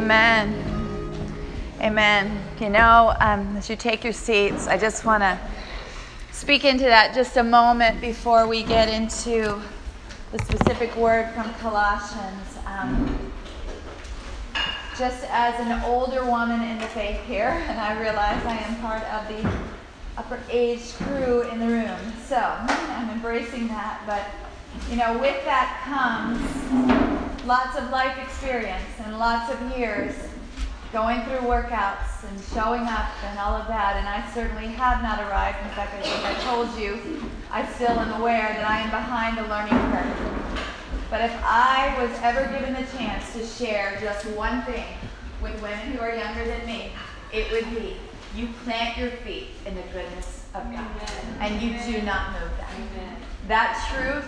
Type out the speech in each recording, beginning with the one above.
Amen. Amen. You know, um, as you take your seats, I just want to speak into that just a moment before we get into the specific word from Colossians. Um, just as an older woman in the faith here, and I realize I am part of the upper age crew in the room, so I'm embracing that. But, you know, with that comes lots of life experience and lots of years going through workouts and showing up and all of that. And I certainly have not arrived. In fact, I think I told you, I still am aware that I am behind the learning curve. But if I was ever given the chance to share just one thing with women who are younger than me, it would be you plant your feet in the goodness of God. Amen. And you do not move that. Amen. That truth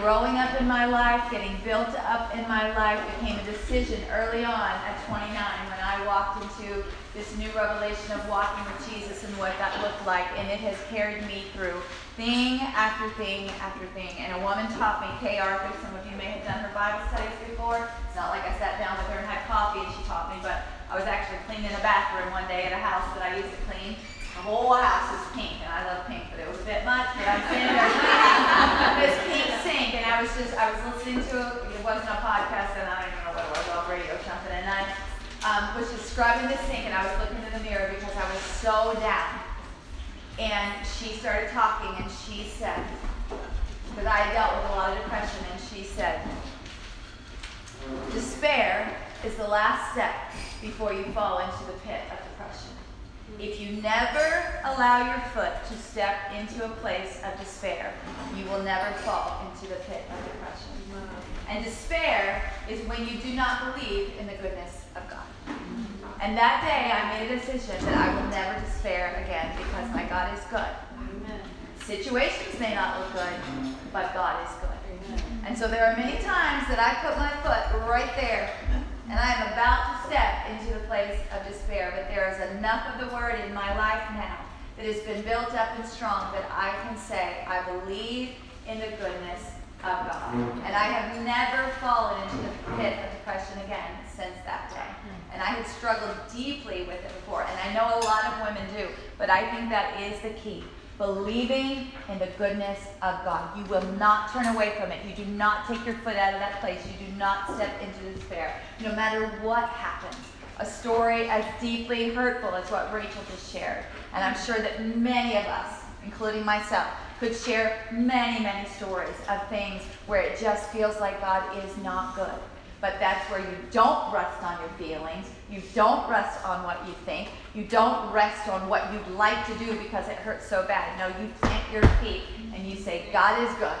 growing up in my life, getting built up in my life, became a decision early on at 29 when I walked into this new revelation of walking with Jesus and what that looked like. And it has carried me through thing after thing after thing. And a woman taught me, Kay Arthur, some of you may have done her Bible studies before. It's not like I sat down with her and had coffee and she taught me, but I was actually cleaning a bathroom one day at a house that I used to clean. Whole house was pink, and I love pink, but it was a bit much. But I'm sitting there this pink sink, and I was just, I was listening to it. It wasn't a podcast, and I don't even know what it was, on radio or something. And I um, was just scrubbing the sink, and I was looking in the mirror because I was so down. And she started talking, and she said, because I dealt with a lot of depression, and she said, despair is the last step before you fall into the pit of. If you never allow your foot to step into a place of despair, you will never fall into the pit of depression. And despair is when you do not believe in the goodness of God. And that day I made a decision that I will never despair again because my God is good. Situations may not look good, but God is good. And so there are many times that I put my foot right there and I am about to step into the place of despair. But there is enough of the word in my life now that has been built up and strong that I can say, I believe in the goodness of God. And I have never fallen into the pit of depression again since that day. And I had struggled deeply with it before. And I know a lot of women do, but I think that is the key believing in the goodness of God. You will not turn away from it. You do not take your foot out of that place. You do not step into despair, no matter what happens. A story as deeply hurtful as what Rachel just shared. And I'm sure that many of us, including myself, could share many, many stories of things where it just feels like God is not good. But that's where you don't rest on your feelings. You don't rest on what you think. You don't rest on what you'd like to do because it hurts so bad. No, you plant your feet and you say, God is good.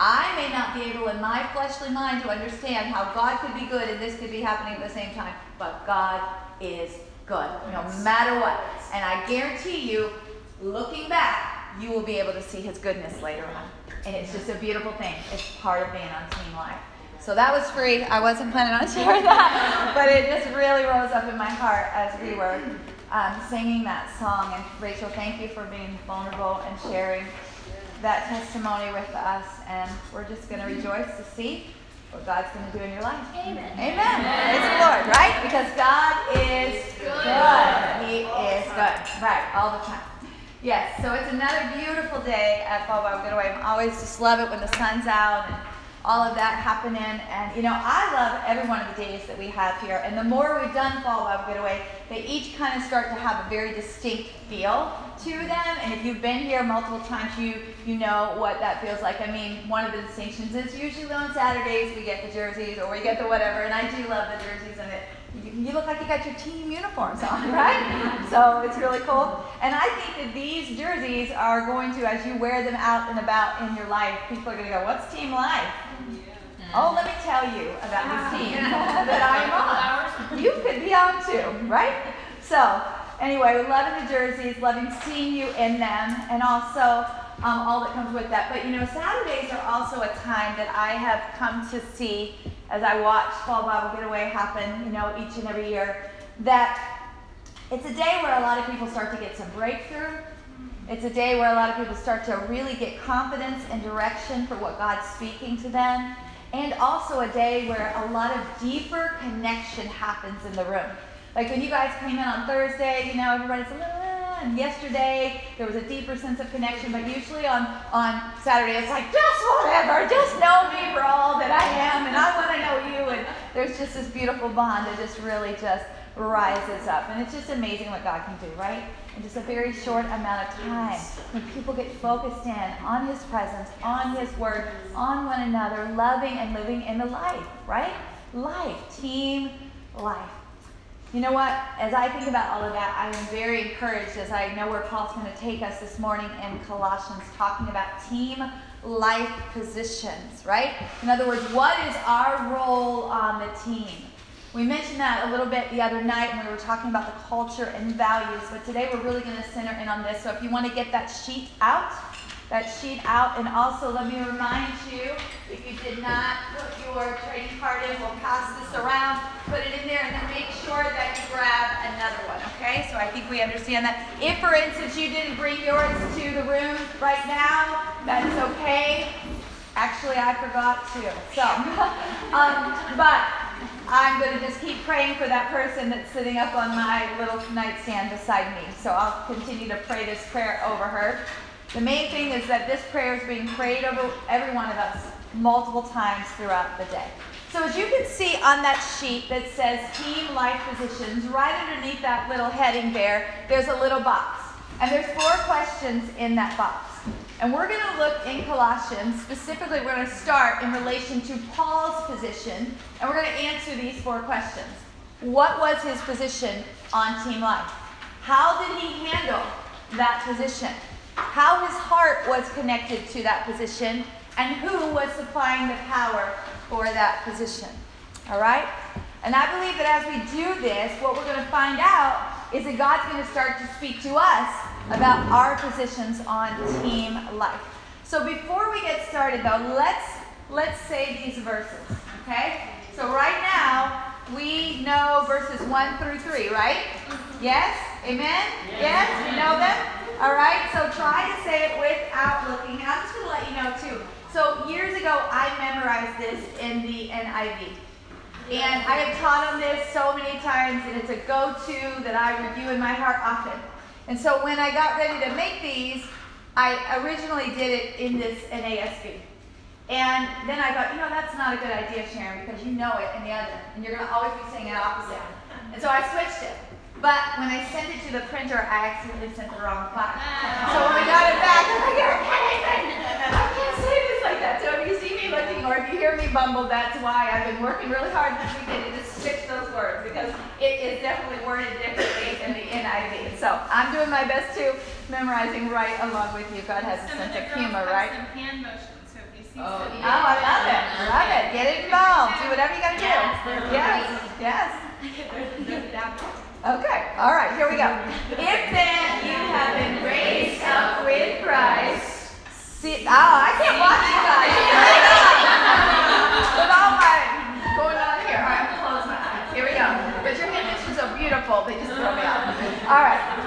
I may not be able in my fleshly mind to understand how God could be good and this could be happening at the same time, but God is good, no matter what. And I guarantee you, looking back, you will be able to see his goodness later on. And it's just a beautiful thing. It's part of being on Team Life. So that was free. I wasn't planning on sharing that, but it just really rose up in my heart as we were um, singing that song. And Rachel, thank you for being vulnerable and sharing that testimony with us. And we're just going to rejoice to see what God's going to do in your life. Amen. Amen. Praise the Lord, right? Because God is good. He is good. Right, all the time. Yes, so it's another beautiful day at Fall Bible Getaway. I always just love it when the sun's out and all of that happening. And, you know, I love every one of the days that we have here. And the more we've done Fall Bible Getaway, they each kind of start to have a very distinct feel to them. And if you've been here multiple times, you, you know what that feels like. I mean, one of the distinctions is usually on Saturdays we get the jerseys or we get the whatever. And I do love the jerseys and it you look like you got your team uniforms on, right? so it's really cool. And I think that these jerseys are going to, as you wear them out and about in your life, people are going to go, what's team life? Oh, let me tell you about this team that I'm on. You could be on too, right? So, anyway, loving the jerseys, loving seeing you in them, and also um, all that comes with that. But you know, Saturdays are also a time that I have come to see as I watch Fall Bible Getaway happen, you know, each and every year, that it's a day where a lot of people start to get some breakthrough. It's a day where a lot of people start to really get confidence and direction for what God's speaking to them. And also a day where a lot of deeper connection happens in the room. Like when you guys came in on Thursday, you know, everybody's a little, ah, and yesterday there was a deeper sense of connection, but usually on, on Saturday it's like, just whatever, just know me for all that I am, and I want to know you. And there's just this beautiful bond that just really just rises up. And it's just amazing what God can do, right? In just a very short amount of time. When people get focused in on His presence, on His word, on one another, loving and living in the life, right? Life, team life. You know what? As I think about all of that, I am very encouraged as I know where Paul's going to take us this morning in Colossians, talking about team life positions, right? In other words, what is our role on the team? We mentioned that a little bit the other night when we were talking about the culture and values, but today we're really going to center in on this. So if you want to get that sheet out, that sheet out. And also, let me remind you if you did not put your trading card in, we'll pass this around, put it in there, and then make sure that you grab another one, okay? So I think we understand that. If, for instance, you didn't bring yours to the room right now, that's okay. Actually, I forgot to. So, um, but I'm going to just keep praying for that person that's sitting up on my little nightstand beside me. So I'll continue to pray this prayer over her. The main thing is that this prayer is being prayed over every one of us multiple times throughout the day. So as you can see on that sheet that says team life positions, right underneath that little heading there, there's a little box. And there's four questions in that box. And we're going to look in Colossians, specifically, we're going to start in relation to Paul's position, and we're going to answer these four questions. What was his position on team life? How did he handle that position? how his heart was connected to that position, and who was supplying the power for that position. All right? And I believe that as we do this, what we're going to find out is that God's going to start to speak to us about our positions on team life. So before we get started though, let's let's say these verses, okay? So right now, we know verses 1 through 3, right? Mm-hmm. Yes? Amen? Yes? You know them? All right, so try to say it without looking. And I'm just going to let you know too. So years ago, I memorized this in the NIV. And I have taught on this so many times, and it's a go-to that I review in my heart often. And so when I got ready to make these, I originally did it in this NASB. And then I thought, you know, that's not a good idea, Sharon, because you know it in the other, and you're going to always be saying it opposite. And so I switched it. But when I sent it to the printer, I accidentally sent the wrong file. Ah. So when we got it back, I'm like, I can't say this like that. So if you see me looking or if you hear me bumble, that's why I've been working really hard this weekend to just fix those words because it is definitely worded differently in. So I'm doing my best to memorizing right along with you. God has a sense of humor, right? hand motions. So if you see oh, oh, I love it. I love it. Get involved. Do whatever you got to do. Yes. Yes. Okay, all right, here we go. If then you have been raised up with Christ, see, oh, I can't watch you guys. with all my going on here. All right, close my eyes. Here we go. But your images are beautiful, they just throw me off. All right.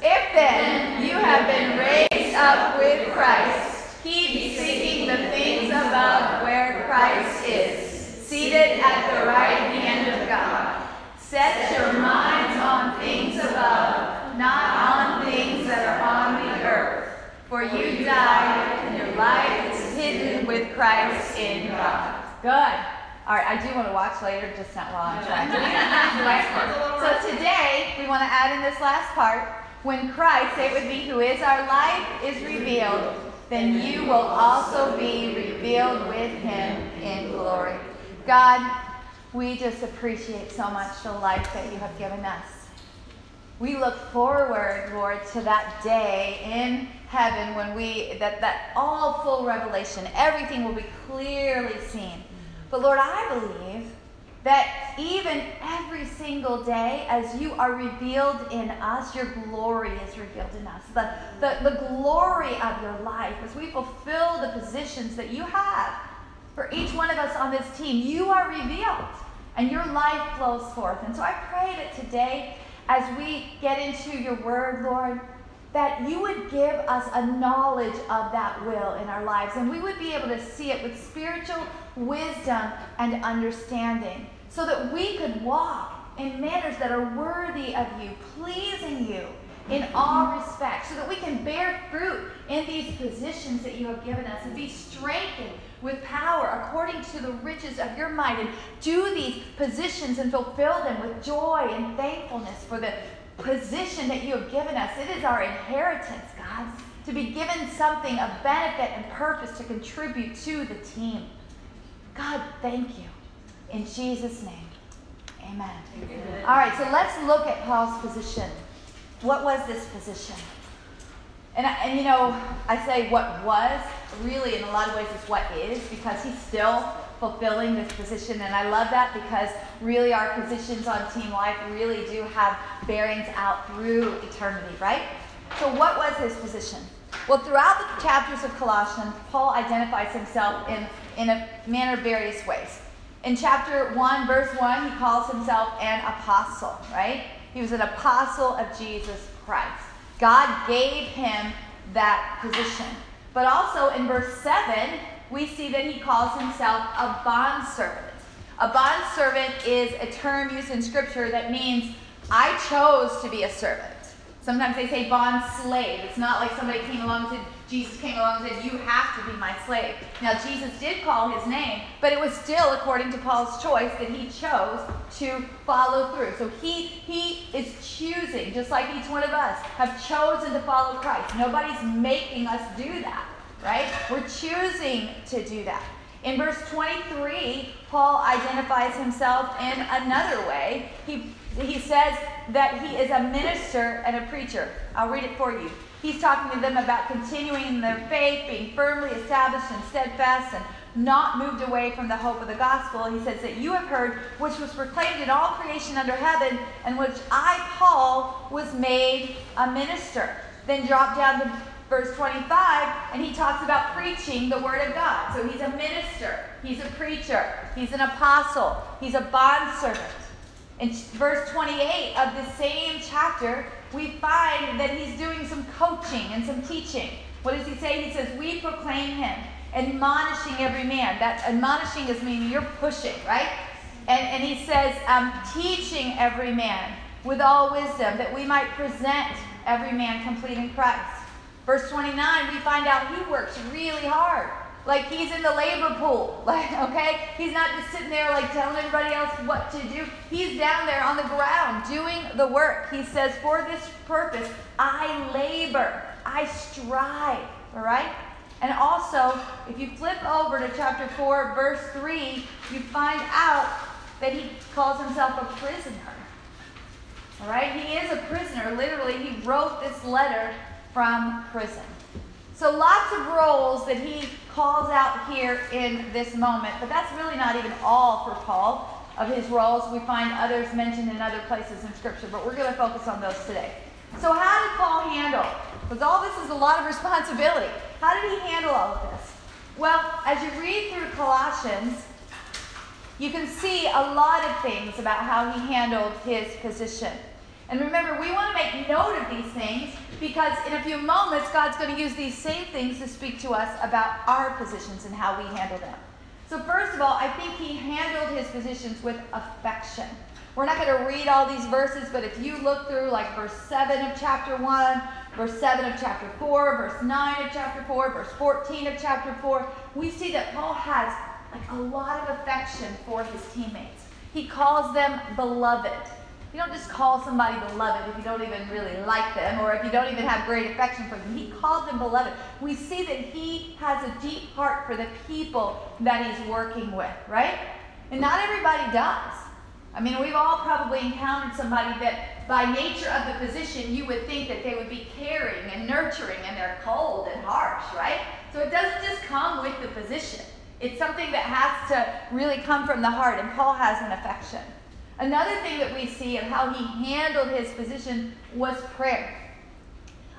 If then you have been raised up with Christ, keep seeking the things above where Christ is, seated at the right hand of God. Set your minds on things above, not on things that are on the earth. For you died, and your life is hidden with Christ in God. Good. All right, I do want to watch later, just not while I'm trying to. so today, we want to add in this last part. When Christ, say it with me, who is our life, is revealed, then you will also be revealed with him in glory. God, we just appreciate so much the life that you have given us. We look forward, Lord, to that day in heaven when we that that all full revelation, everything will be clearly seen. But Lord, I believe that even every single day, as you are revealed in us, your glory is revealed in us. The, the, the glory of your life as we fulfill the positions that you have for each one of us on this team, you are revealed and your life flows forth. And so I pray that today, as we get into your word, Lord, that you would give us a knowledge of that will in our lives and we would be able to see it with spiritual wisdom and understanding so that we could walk in manners that are worthy of you, pleasing you in all respects, so that we can bear fruit in these positions that you have given us and be strengthened with power according to the riches of your might and do these positions and fulfill them with joy and thankfulness for the position that you have given us. It is our inheritance, God, to be given something of benefit and purpose to contribute to the team. God, thank you. In Jesus' name, amen. amen. All right, so let's look at Paul's position. What was this position? And, and you know, I say what was, really in a lot of ways it's what is, because he's still fulfilling this position. And I love that because really our positions on Team Life really do have bearings out through eternity, right? So, what was his position? Well, throughout the chapters of Colossians, Paul identifies himself in, in a manner various ways. In chapter 1, verse 1, he calls himself an apostle, right? He was an apostle of Jesus Christ. God gave him that position. But also in verse 7, we see that he calls himself a bondservant. A bondservant is a term used in Scripture that means I chose to be a servant. Sometimes they say bond slave. It's not like somebody came along said, Jesus came along and said, You have to be my slave. Now, Jesus did call his name, but it was still according to Paul's choice that he chose to follow through. So he, he is choosing, just like each one of us have chosen to follow Christ. Nobody's making us do that right? We're choosing to do that. In verse 23, Paul identifies himself in another way. He, he says that he is a minister and a preacher. I'll read it for you. He's talking to them about continuing in their faith, being firmly established and steadfast, and not moved away from the hope of the gospel. He says that you have heard, which was proclaimed in all creation under heaven, and which I, Paul, was made a minister. Then drop down to verse 25, and he talks about preaching the word of God. So he's a minister, he's a preacher, he's an apostle, he's a bondservant. In verse 28 of the same chapter, we find that he's doing some coaching and some teaching. What does he say? He says, We proclaim him, admonishing every man. That admonishing is meaning you're pushing, right? And, and he says, um, teaching every man with all wisdom, that we might present every man complete in Christ. Verse 29, we find out he works really hard. Like he's in the labor pool. Like, okay? He's not just sitting there like telling everybody else what to do. He's down there on the ground doing the work. He says, For this purpose, I labor, I strive. All right? And also, if you flip over to chapter 4, verse 3, you find out that he calls himself a prisoner. All right? He is a prisoner. Literally, he wrote this letter from prison. So lots of roles that he calls out here in this moment, but that's really not even all for Paul of his roles. We find others mentioned in other places in Scripture, but we're going to focus on those today. So how did Paul handle? Because all this is a lot of responsibility. How did he handle all of this? Well, as you read through Colossians, you can see a lot of things about how he handled his position. And remember, we want to make note of these things because in a few moments, God's going to use these same things to speak to us about our positions and how we handle them. So, first of all, I think he handled his positions with affection. We're not going to read all these verses, but if you look through like verse 7 of chapter 1, verse 7 of chapter 4, verse 9 of chapter 4, verse 14 of chapter 4, we see that Paul has like a lot of affection for his teammates. He calls them beloved. You don't just call somebody beloved if you don't even really like them or if you don't even have great affection for them. He called them beloved. We see that he has a deep heart for the people that he's working with, right? And not everybody does. I mean, we've all probably encountered somebody that, by nature of the position, you would think that they would be caring and nurturing, and they're cold and harsh, right? So it doesn't just come with the position. It's something that has to really come from the heart, and Paul has an affection. Another thing that we see of how he handled his position was prayer.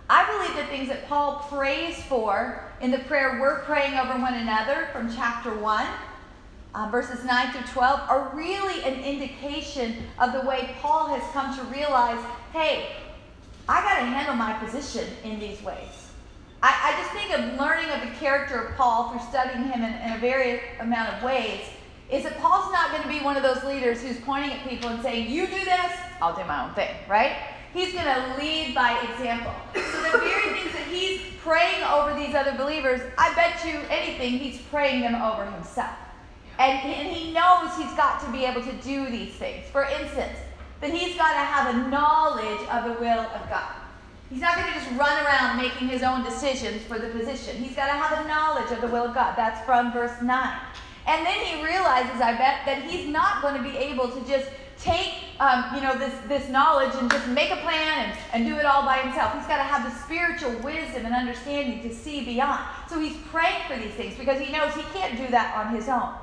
I believe the things that Paul prays for in the prayer we're praying over one another from chapter 1, uh, verses 9 through 12, are really an indication of the way Paul has come to realize hey, I got to handle my position in these ways. I, I, just think of learning of the character of Paul through studying him in, in a various amount of ways is that Paul's not going to be one of those leaders who's pointing at people and saying, You do this, I'll do my own thing, right? He's going to lead by example. So the very things that he's praying over these other believers, I bet you anything, he's praying them over himself. And, and he knows he's got to be able to do these things. For instance, that he's got to have a knowledge of the will of God. He's not going to just run around making his own decisions for the position. He's got to have a knowledge of the will of God. That's from verse 9. And then he realizes, I bet, that he's not going to be able to just take um, you know this this knowledge and just make a plan and, and do it all by himself. He's got to have the spiritual wisdom and understanding to see beyond. So he's praying for these things because he knows he can't do that on his own.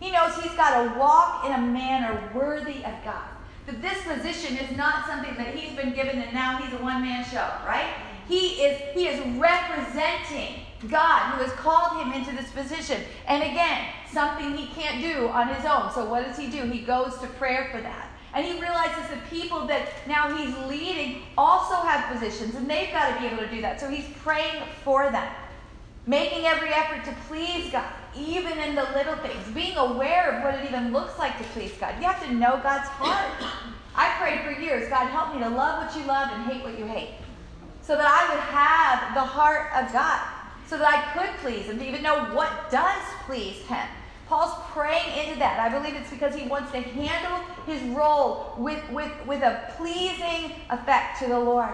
He knows he's got to walk in a manner worthy of god. That this position is not something that he's been given and now he's a one-man show right? He is he is representing God who has called him into this position. And again, something he can't do on his own. So what does he do? He goes to prayer for that. And he realizes the people that now he's leading also have positions, and they've got to be able to do that. So he's praying for them, making every effort to please God, even in the little things, being aware of what it even looks like to please God. You have to know God's heart. I prayed for years God, help me to love what you love and hate what you hate, so that I would have the heart of God so that I could please him, to even know what does please him. Paul's praying into that. I believe it's because he wants to handle his role with, with, with a pleasing effect to the Lord.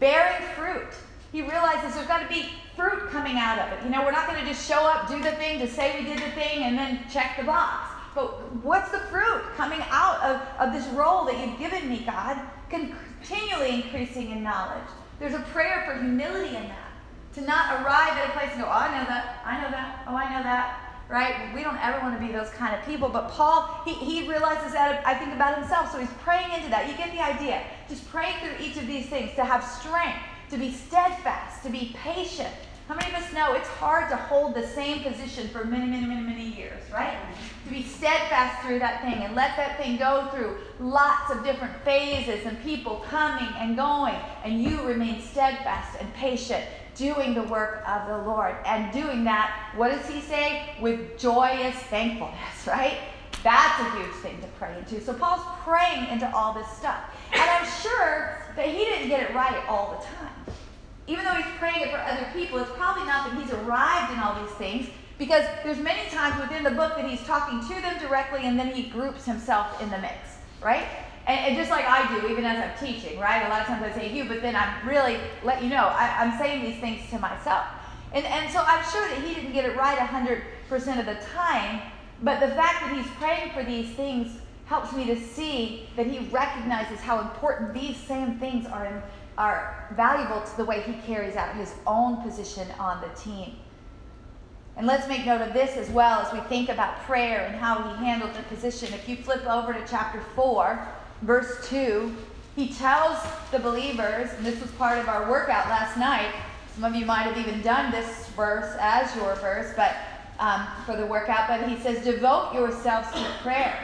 Bearing fruit. He realizes there's got to be fruit coming out of it. You know, we're not going to just show up, do the thing, to say we did the thing, and then check the box. But what's the fruit coming out of, of this role that you've given me, God? Continually increasing in knowledge. There's a prayer for humility in that. To not arrive at a place and go, oh, I know that, I know that, oh, I know that, right? We don't ever want to be those kind of people. But Paul, he, he realizes that, I think, about himself. So he's praying into that. You get the idea. Just praying through each of these things to have strength, to be steadfast, to be patient. How many of us know it's hard to hold the same position for many, many, many, many years, right? To be steadfast through that thing and let that thing go through lots of different phases and people coming and going, and you remain steadfast and patient doing the work of the Lord. And doing that, what does he say? With joyous thankfulness, right? That's a huge thing to pray into. So Paul's praying into all this stuff. And I'm sure that he didn't get it right all the time. Even though he's praying it for other people, it's probably not that he's arrived in all these things because there's many times within the book that he's talking to them directly and then he groups himself in the mix, right? And, just like I do, even as I'm teaching, right? A lot of times I say you, but then I'm really let you know I, am saying these things to myself. And, and so I'm sure that he didn't get it right 100% of the time, but the fact that he's praying for these things helps me to see that he recognizes how important these same things are, and are valuable to the way he carries out his own position on the team. And let's make note of this as well as we think about prayer and how he handled the position. If you flip over to chapter 4, verse 2, he tells the believers, and this was part of our workout last night. Some of you might have even done this verse as your verse, but um, for the workout. But he says, "Devote yourselves to prayer,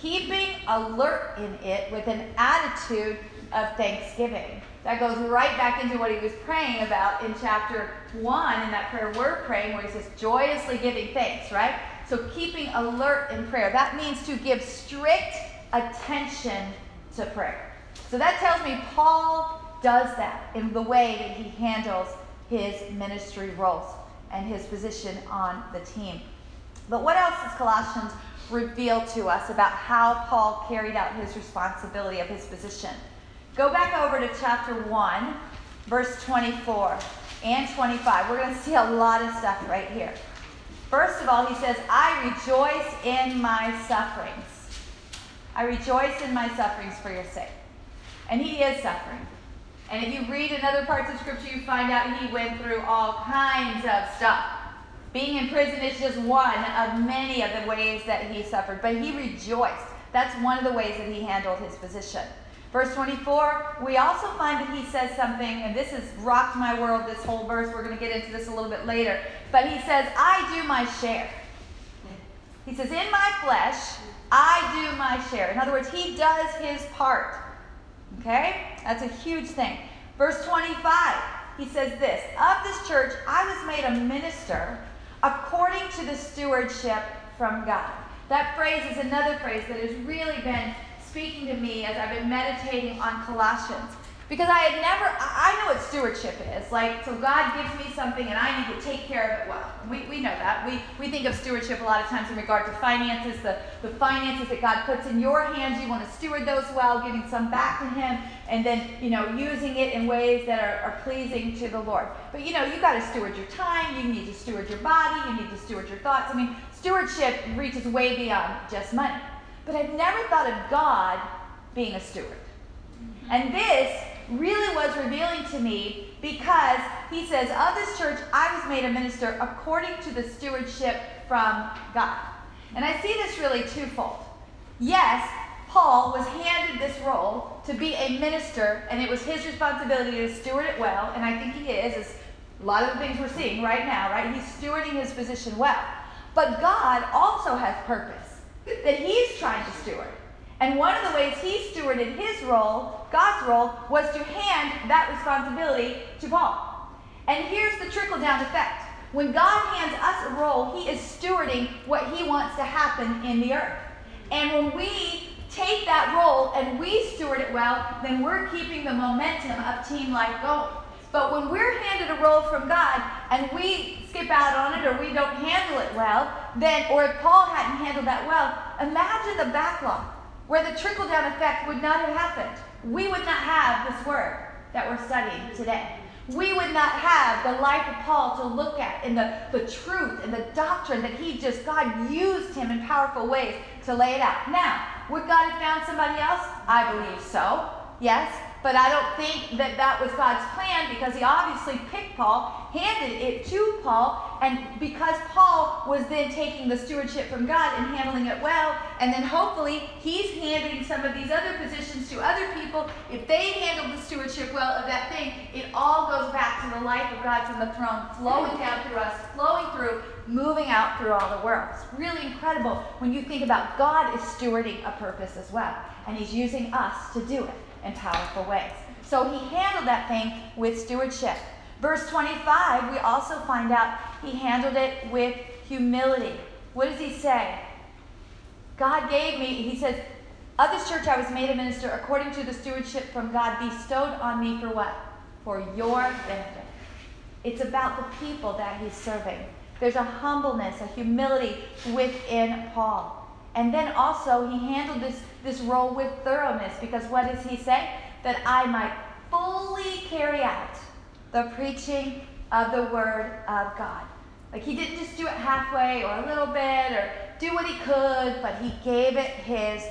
keeping alert in it with an attitude of thanksgiving." That goes right back into what he was praying about in chapter one in that prayer we're praying, where he says, "Joyously giving thanks." Right. So keeping alert in prayer. That means to give strict attention to prayer. So that tells me Paul does that in the way that he handles his ministry roles and his position on the team. But what else does Colossians reveal to us about how Paul carried out his responsibility of his position? Go back over to chapter 1, verse 24 and 25. We're going to see a lot of stuff right here. First of all, he says, I rejoice in my sufferings I rejoice in my sufferings for your sake. And he is suffering. And if you read in other parts of Scripture, you find out he went through all kinds of stuff. Being in prison is just one of many of the ways that he suffered. But he rejoiced. That's one of the ways that he handled his position. Verse 24, we also find that he says something, and this has rocked my world, this whole verse. We're going to get into this a little bit later. But he says, I do my share. He says, In my flesh, I do my share. In other words, he does his part. Okay? That's a huge thing. Verse 25, he says this Of this church I was made a minister according to the stewardship from God. That phrase is another phrase that has really been speaking to me as I've been meditating on Colossians. Because I had never, I know what stewardship is. Like, so God gives me something and I need to take care of it well. We, we know that. We, we think of stewardship a lot of times in regard to finances, the, the finances that God puts in your hands. You want to steward those well, giving some back to Him, and then, you know, using it in ways that are, are pleasing to the Lord. But, you know, you got to steward your time. You need to steward your body. You need to steward your thoughts. I mean, stewardship reaches way beyond just money. But I've never thought of God being a steward. And this really was revealing to me because he says, Of this church I was made a minister according to the stewardship from God. And I see this really twofold. Yes, Paul was handed this role to be a minister, and it was his responsibility to steward it well, and I think he is, as a lot of the things we're seeing right now, right? He's stewarding his position well. But God also has purpose that he's trying to steward. And one of the ways he stewarded his role, God's role, was to hand that responsibility to Paul. And here's the trickle down effect. When God hands us a role, he is stewarding what he wants to happen in the earth. And when we take that role and we steward it well, then we're keeping the momentum of team life going. But when we're handed a role from God and we skip out on it or we don't handle it well, then, or if Paul hadn't handled that well, imagine the backlog where the trickle down effect would not have happened. We would not have this word that we're studying today. We would not have the life of Paul to look at and the, the truth and the doctrine that he just, God used him in powerful ways to lay it out. Now, would God have found somebody else? I believe so. Yes. But I don't think that that was God's plan because he obviously picked Paul, handed it to Paul, and because Paul was then taking the stewardship from God and handling it well, and then hopefully he's handing some of these other positions to other people. If they handle the stewardship well of that thing, it all goes back to the life of God from the throne, flowing down through us, flowing through, moving out through all the world. It's really incredible when you think about God is stewarding a purpose as well, and he's using us to do it in powerful ways. So he handled that thing with stewardship. Verse 25, we also find out he handled it with humility. What does he say? God gave me, he says, of this church I was made a minister according to the stewardship from God bestowed on me for what? For your benefit. It's about the people that he's serving. There's a humbleness, a humility within Paul. And then also, he handled this, this role with thoroughness because what does he say? That I might fully carry out the preaching of the Word of God. Like he didn't just do it halfway or a little bit or do what he could, but he gave it his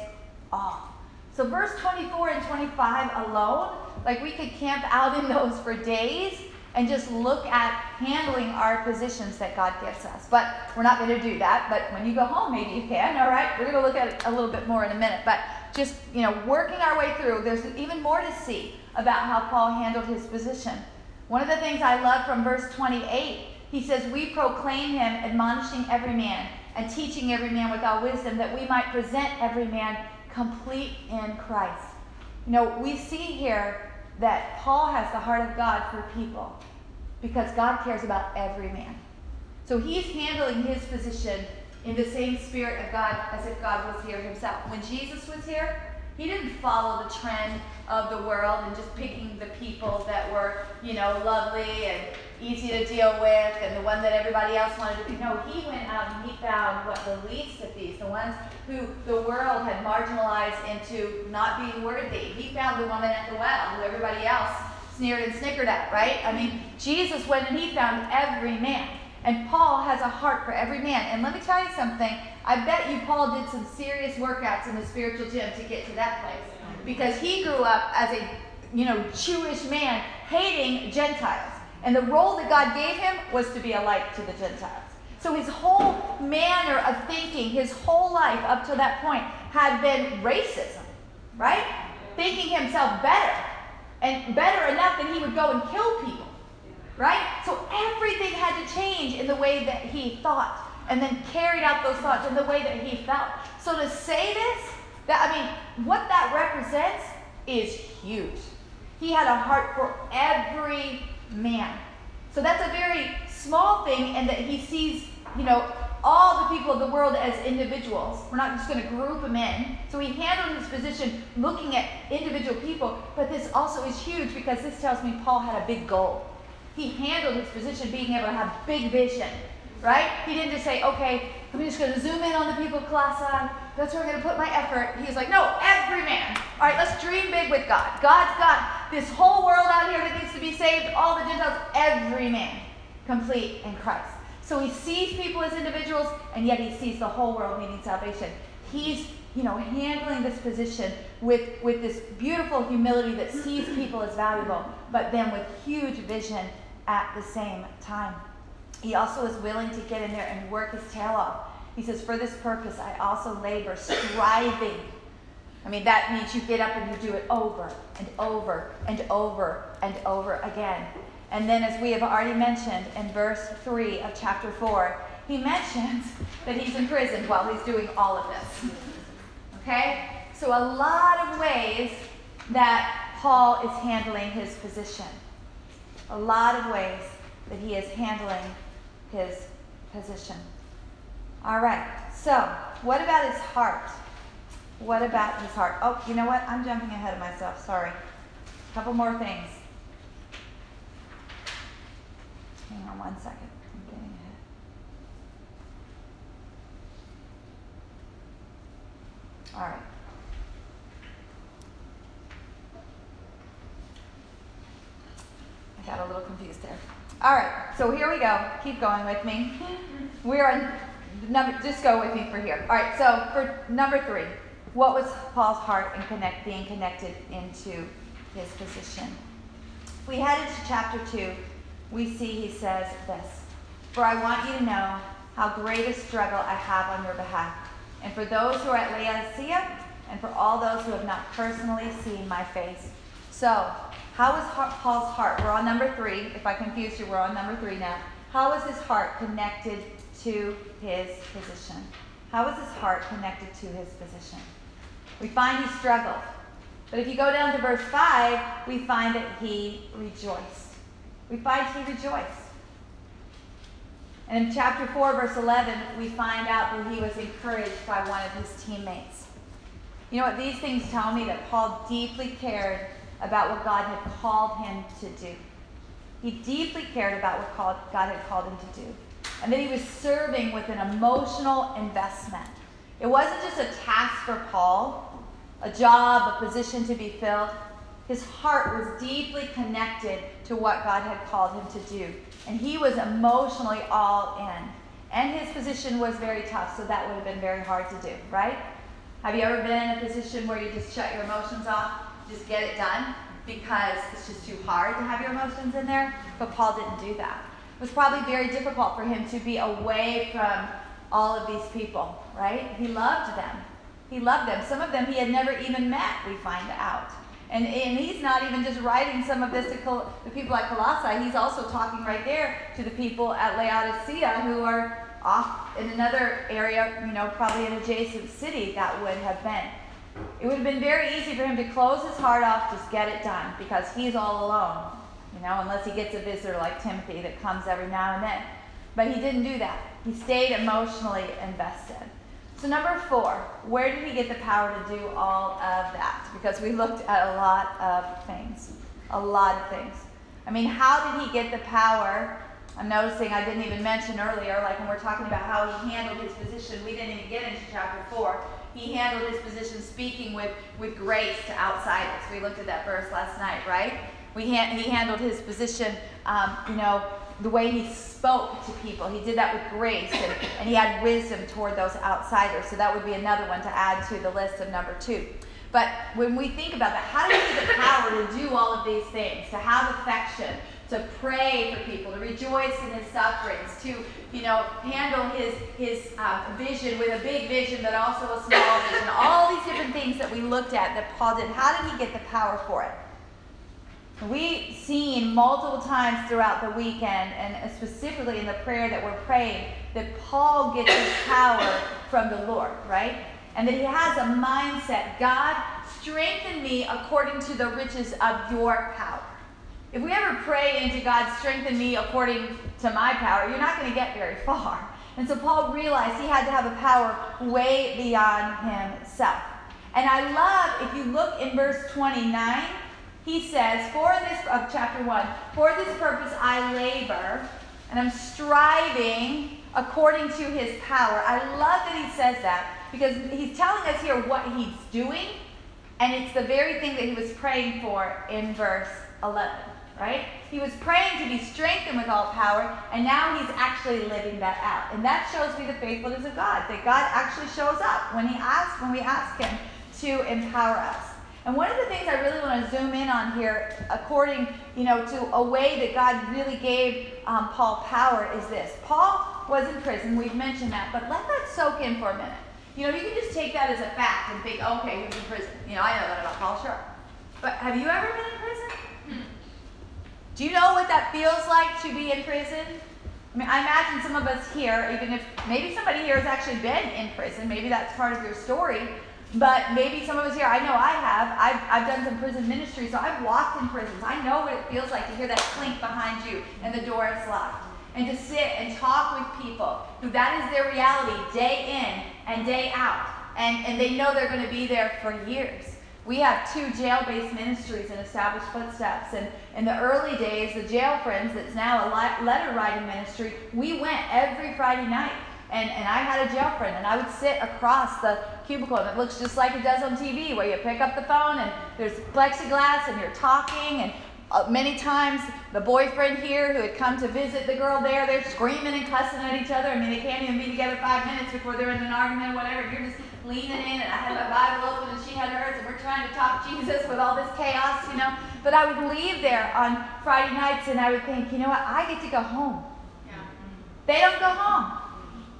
all. So, verse 24 and 25 alone, like we could camp out in those for days and just look at handling our positions that God gives us. But we're not going to do that. But when you go home, maybe you can. All right, we're going to look at it a little bit more in a minute. But just you know, working our way through, there's even more to see about how Paul handled his position. One of the things I love from verse 28, he says, "We proclaim him, admonishing every man and teaching every man with all wisdom, that we might present every man complete in Christ." You know, we see here that Paul has the heart of God for people because God cares about every man. So he's handling his position in the same spirit of God as if God was here himself. When Jesus was here, he didn't follow the trend of the world and just picking the people that were, you know, lovely and easy to deal with and the one that everybody else wanted to. No, he went out and he found what the least of these, the ones who the world had marginalized into not being worthy. He found the woman at the well who everybody else sneered and snickered at, right? I mean, Jesus went and he found every man. And Paul has a heart for every man. And let me tell you something. I bet you Paul did some serious workouts in the spiritual gym to get to that place. Because he grew up as a, you know, Jewish man hating Gentiles. And the role that God gave him was to be a light to the Gentiles. So his whole manner of thinking, his whole life up to that point, had been racism, right? Thinking himself better, and better enough that he would go and kill people, right? So everything had to change in the way that he thought, and then carried out those thoughts in the way that he felt. So to say this, that I mean, what that represents is huge. He had a heart for every man. So that's a very small thing, and that he sees, you know, all the people of the world as individuals. We're not just going to group them in. So he handled his position looking at individual people, but this also is huge because this tells me Paul had a big goal. He handled his position being able to have big vision, right? He didn't just say, okay, I'm just going to zoom in on the people of Colossae. That's where I'm going to put my effort. He's like, no, every man. All right, let's dream big with God. God's got this whole world out here that needs to be saved, all the Gentiles, every man complete in Christ. So he sees people as individuals, and yet he sees the whole world needing salvation. He's, you know, handling this position with, with this beautiful humility that sees people as valuable, but then with huge vision at the same time. He also is willing to get in there and work his tail off. He says, For this purpose, I also labor, striving. I mean, that means you get up and you do it over and over and over and over again. And then, as we have already mentioned in verse 3 of chapter 4, he mentions that he's in prison while he's doing all of this. Okay? So, a lot of ways that Paul is handling his position. A lot of ways that he is handling his position. All right, so what about his heart? What about his heart? Oh, you know what? I'm jumping ahead of myself. Sorry. A couple more things. Hang on one second. I'm getting ahead. All right. I got a little confused there. All right, so here we go. Keep going with me. We're on number. Just go with me for here. All right, so for number three, what was Paul's heart in connect being connected into his position? We head into chapter two we see he says this For I want you to know how great a struggle I have on your behalf, and for those who are at Laodicea, and for all those who have not personally seen my face. So, how is Paul's heart? We're on number three. If I confused you, we're on number three now. How is his heart connected to his position? How is his heart connected to his position? We find he struggled. But if you go down to verse 5, we find that he rejoiced we find he rejoiced. And in chapter 4, verse 11, we find out that he was encouraged by one of his teammates. You know what? These things tell me that Paul deeply cared about what God had called him to do. He deeply cared about what God had called him to do. And that he was serving with an emotional investment. It wasn't just a task for Paul, a job, a position to be filled. His heart was deeply connected to what God had called him to do. And he was emotionally all in. And his position was very tough, so that would have been very hard to do, right? Have you ever been in a position where you just shut your emotions off, just get it done, because it's just too hard to have your emotions in there? But Paul didn't do that. It was probably very difficult for him to be away from all of these people, right? He loved them. He loved them. Some of them he had never even met, we find out. And, and he's not even just writing some of this to Col- the people at Colossae, he's also talking right there to the people at Laodicea who are off in another area, you know, probably an adjacent city that would have been. It would have been very easy for him to close his heart off, just get it done, because he's all alone, you know, unless he gets a visitor like Timothy that comes every now and then. But he didn't do that. He stayed emotionally invested. So, number four, where did he get the power to do all of that? Because we looked at a lot of things. A lot of things. I mean, how did he get the power? I'm noticing I didn't even mention earlier, like when we're talking about how he handled his position, we didn't even get into chapter four. He handled his position speaking with, with grace to outsiders. We looked at that verse last night, right? We ha- he handled his position, um, you know, the way he spoke to people. He did that with grace and, and he had wisdom toward those outsiders. So that would be another one to add to the list of number two. But when we think about that, how do he get the power to do all of these things? To have affection, to pray for people, to rejoice in his sufferings, to you know handle his his uh, vision with a big vision, but also a small vision. All these different things that we looked at that Paul did. How did he get the power for it? We've seen multiple times throughout the weekend, and specifically in the prayer that we're praying, that Paul gets his power from the Lord, right? And that he has a mindset God, strengthen me according to the riches of your power. If we ever pray into God, strengthen me according to my power, you're not going to get very far. And so Paul realized he had to have a power way beyond himself. And I love, if you look in verse 29, he says, For this, of chapter 1, for this purpose I labor, and I'm striving according to his power. I love that he says that because he's telling us here what he's doing, and it's the very thing that he was praying for in verse 11 right? He was praying to be strengthened with all power, and now he's actually living that out. And that shows me the faithfulness of God, that God actually shows up when he asks, when we ask him to empower us. And one of the things I really want to zoom in on here, according, you know, to a way that God really gave um, Paul power, is this. Paul was in prison. We've mentioned that, but let that soak in for a minute. You know, you can just take that as a fact and think, okay, he was in prison. You know, I know that about Paul, sure. But have you ever been in prison? Do you know what that feels like to be in prison? I mean, I imagine some of us here, even if maybe somebody here has actually been in prison, maybe that's part of your story, but maybe some of us here, I know I have. I've, I've done some prison ministry, so I've walked in prisons. I know what it feels like to hear that clink behind you and the door is locked. And to sit and talk with people who that is their reality day in and day out. And, and they know they're going to be there for years. We have two jail-based ministries in Established Footsteps, and in the early days, the Jail Friends, that's now a letter writing ministry, we went every Friday night, and, and I had a jail friend, and I would sit across the cubicle, and it looks just like it does on TV, where you pick up the phone, and there's plexiglass, and you're talking, and uh, many times the boyfriend here who had come to visit the girl there, they're screaming and cussing at each other. I mean, they can't even be together five minutes before they're in an argument or whatever. You're just leaning in, and I had my Bible open, and she had hers, and we're trying to talk Jesus with all this chaos, you know. But I would leave there on Friday nights, and I would think, you know what? I get to go home. Yeah. They don't go home.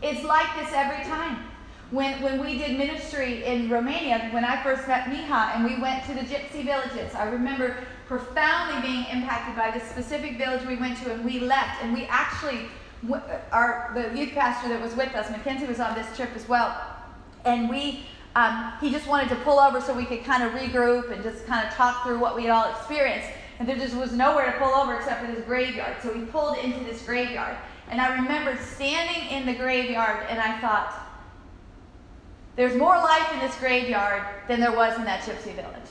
It's like this every time. When, when we did ministry in Romania, when I first met Miha and we went to the gypsy villages, I remember profoundly being impacted by this specific village we went to and we left and we actually our the youth pastor that was with us mackenzie was on this trip as well and we um, he just wanted to pull over so we could kind of regroup and just kind of talk through what we had all experienced. And there just was nowhere to pull over except for this graveyard. So we pulled into this graveyard. And I remember standing in the graveyard and I thought, there's more life in this graveyard than there was in that gypsy village.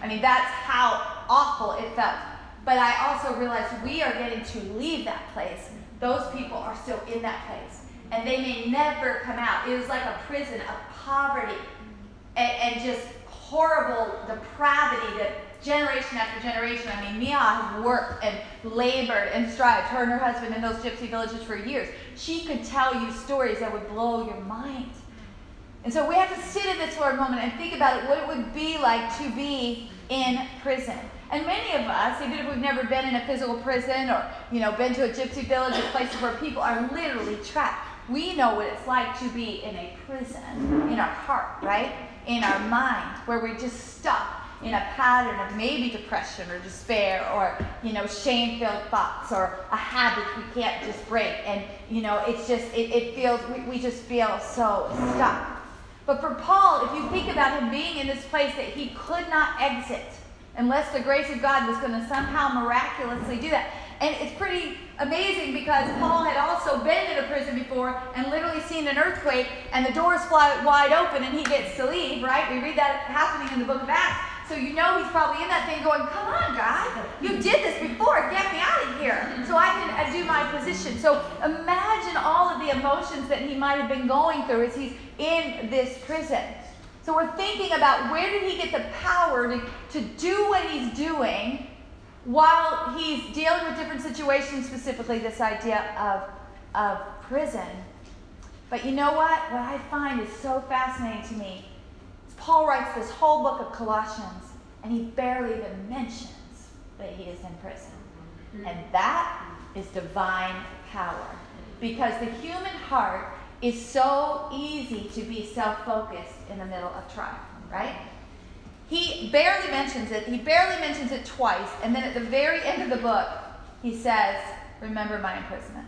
I mean, that's how awful it felt. But I also realized we are getting to leave that place. Those people are still in that place and they may never come out. It was like a prison of poverty and, and just horrible depravity that generation after generation. I mean, Mia has worked and labored and strived, her and her husband in those gypsy villages for years. She could tell you stories that would blow your mind. And so we have to sit in this for moment and think about it, what it would be like to be in prison. And many of us, even if we've never been in a physical prison or, you know, been to a gypsy village or places where people are literally trapped, we know what it's like to be in a prison mm-hmm. in our heart, right? In our mind, where we're just stuck in a pattern of maybe depression or despair or, you know, shame-filled thoughts or a habit we can't just break. And, you know, it's just, it, it feels, we, we just feel so stuck. But for Paul, if you think about him being in this place that he could not exit unless the grace of God was going to somehow miraculously do that. And it's pretty amazing because Paul had also been in a prison before and literally seen an earthquake and the doors fly wide open and he gets to leave, right? We read that happening in the book of Acts. So you know he's probably in that thing going, come on, guys, you did this before, get me out of here so I can uh, do my position. So imagine all of the emotions that he might have been going through as he's in this prison. So we're thinking about where did he get the power to, to do what he's doing while he's dealing with different situations, specifically this idea of, of prison. But you know what? What I find is so fascinating to me is Paul writes this whole book of Colossians, and he barely even mentions that he is in prison. Mm-hmm. And that is divine power. Because the human heart is so easy to be self focused in the middle of trial, right? He barely mentions it. He barely mentions it twice. And then at the very end of the book, he says, Remember my imprisonment.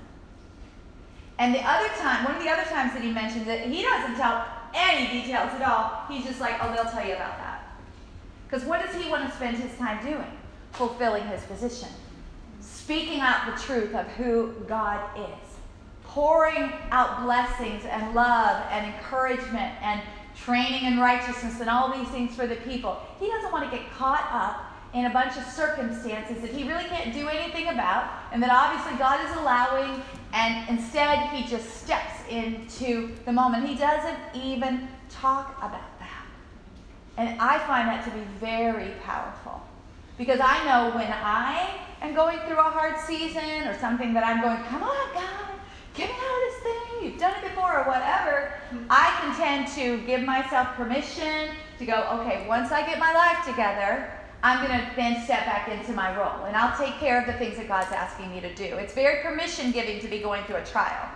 And the other time, one of the other times that he mentions it, he doesn't tell any details at all. He's just like, Oh, they'll tell you about that. Because what does he want to spend his time doing? Fulfilling his position, speaking out the truth of who God is, pouring out blessings and love and encouragement and training in righteousness and all these things for the people. He doesn't want to get caught up in a bunch of circumstances that he really can't do anything about and that obviously God is allowing, and instead he just steps into the moment. He doesn't even talk about that. And I find that to be very powerful because I know when I am going through a hard season or something that I'm going, come on, God, get me out of. You've done it before or whatever. I can tend to give myself permission to go, okay, once I get my life together, I'm going to then step back into my role and I'll take care of the things that God's asking me to do. It's very permission giving to be going through a trial.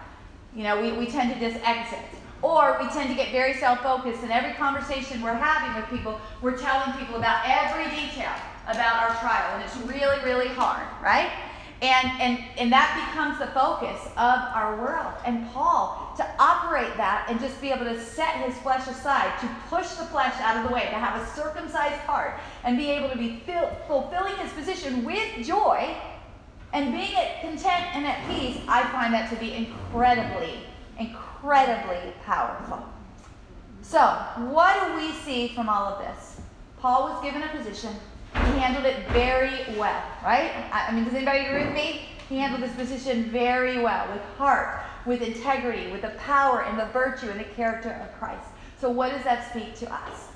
You know, we, we tend to just exit. Or we tend to get very self focused, and every conversation we're having with people, we're telling people about every detail about our trial, and it's really, really hard, right? And, and, and that becomes the focus of our world. And Paul, to operate that and just be able to set his flesh aside, to push the flesh out of the way, to have a circumcised heart, and be able to be fill, fulfilling his position with joy and being at content and at peace, I find that to be incredibly, incredibly powerful. So, what do we see from all of this? Paul was given a position he handled it very well, right? I mean, does anybody agree with me? He handled this position very well, with heart, with integrity, with the power and the virtue and the character of Christ. So, what does that speak to us?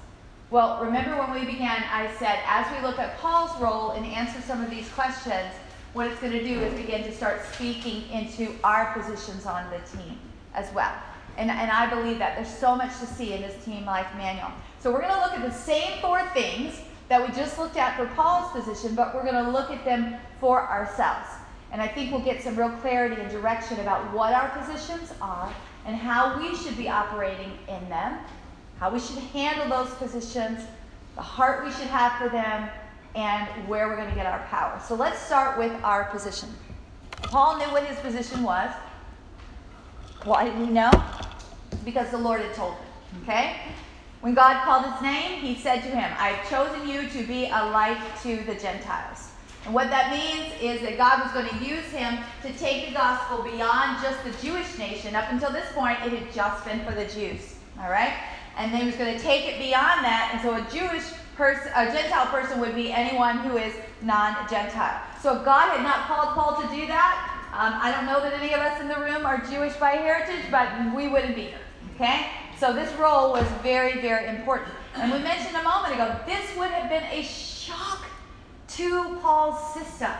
Well, remember when we began, I said, as we look at Paul's role and answer some of these questions, what it's going to do is begin to start speaking into our positions on the team as well. And, and I believe that there's so much to see in this team life manual. So, we're going to look at the same four things that we just looked at for Paul's position, but we're going to look at them for ourselves. And I think we'll get some real clarity and direction about what our positions are and how we should be operating in them, how we should handle those positions, the heart we should have for them, and where we're going to get our power. So let's start with our position. Paul knew what his position was. Why did he know? Because the Lord had told him. Okay? When God called his name, he said to him, I have chosen you to be a light to the Gentiles. And what that means is that God was going to use him to take the gospel beyond just the Jewish nation. Up until this point, it had just been for the Jews. All right? And then he was going to take it beyond that. And so a Jewish person, a Gentile person would be anyone who is non-Gentile. So if God had not called Paul to do that, um, I don't know that any of us in the room are Jewish by heritage, but we wouldn't be here. Okay? So this role was very, very important. And we mentioned a moment ago, this would have been a shock to Paul's system.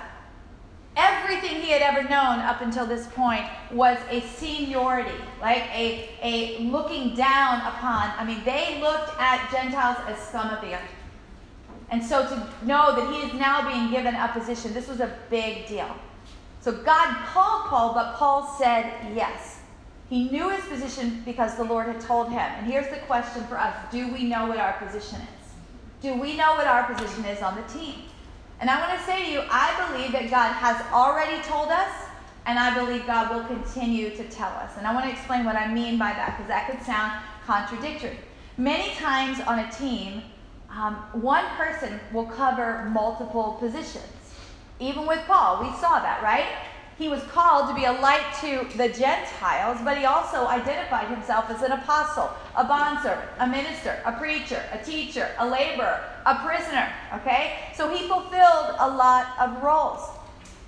Everything he had ever known up until this point was a seniority, like a, a looking down upon. I mean, they looked at Gentiles as scum of the earth. And so to know that he is now being given a position, this was a big deal. So God called Paul, but Paul said yes. He knew his position because the Lord had told him. And here's the question for us Do we know what our position is? Do we know what our position is on the team? And I want to say to you, I believe that God has already told us, and I believe God will continue to tell us. And I want to explain what I mean by that because that could sound contradictory. Many times on a team, um, one person will cover multiple positions. Even with Paul, we saw that, right? He was called to be a light to the Gentiles, but he also identified himself as an apostle, a bondservant, a minister, a preacher, a teacher, a laborer, a prisoner. Okay? So he fulfilled a lot of roles.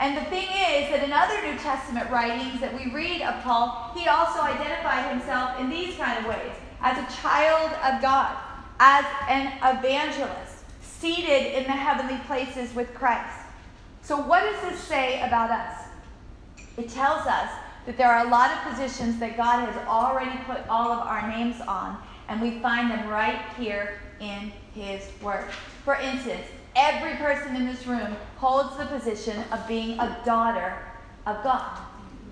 And the thing is that in other New Testament writings that we read of Paul, he also identified himself in these kind of ways as a child of God, as an evangelist, seated in the heavenly places with Christ. So, what does this say about us? It tells us that there are a lot of positions that God has already put all of our names on, and we find them right here in His Word. For instance, every person in this room holds the position of being a daughter of God.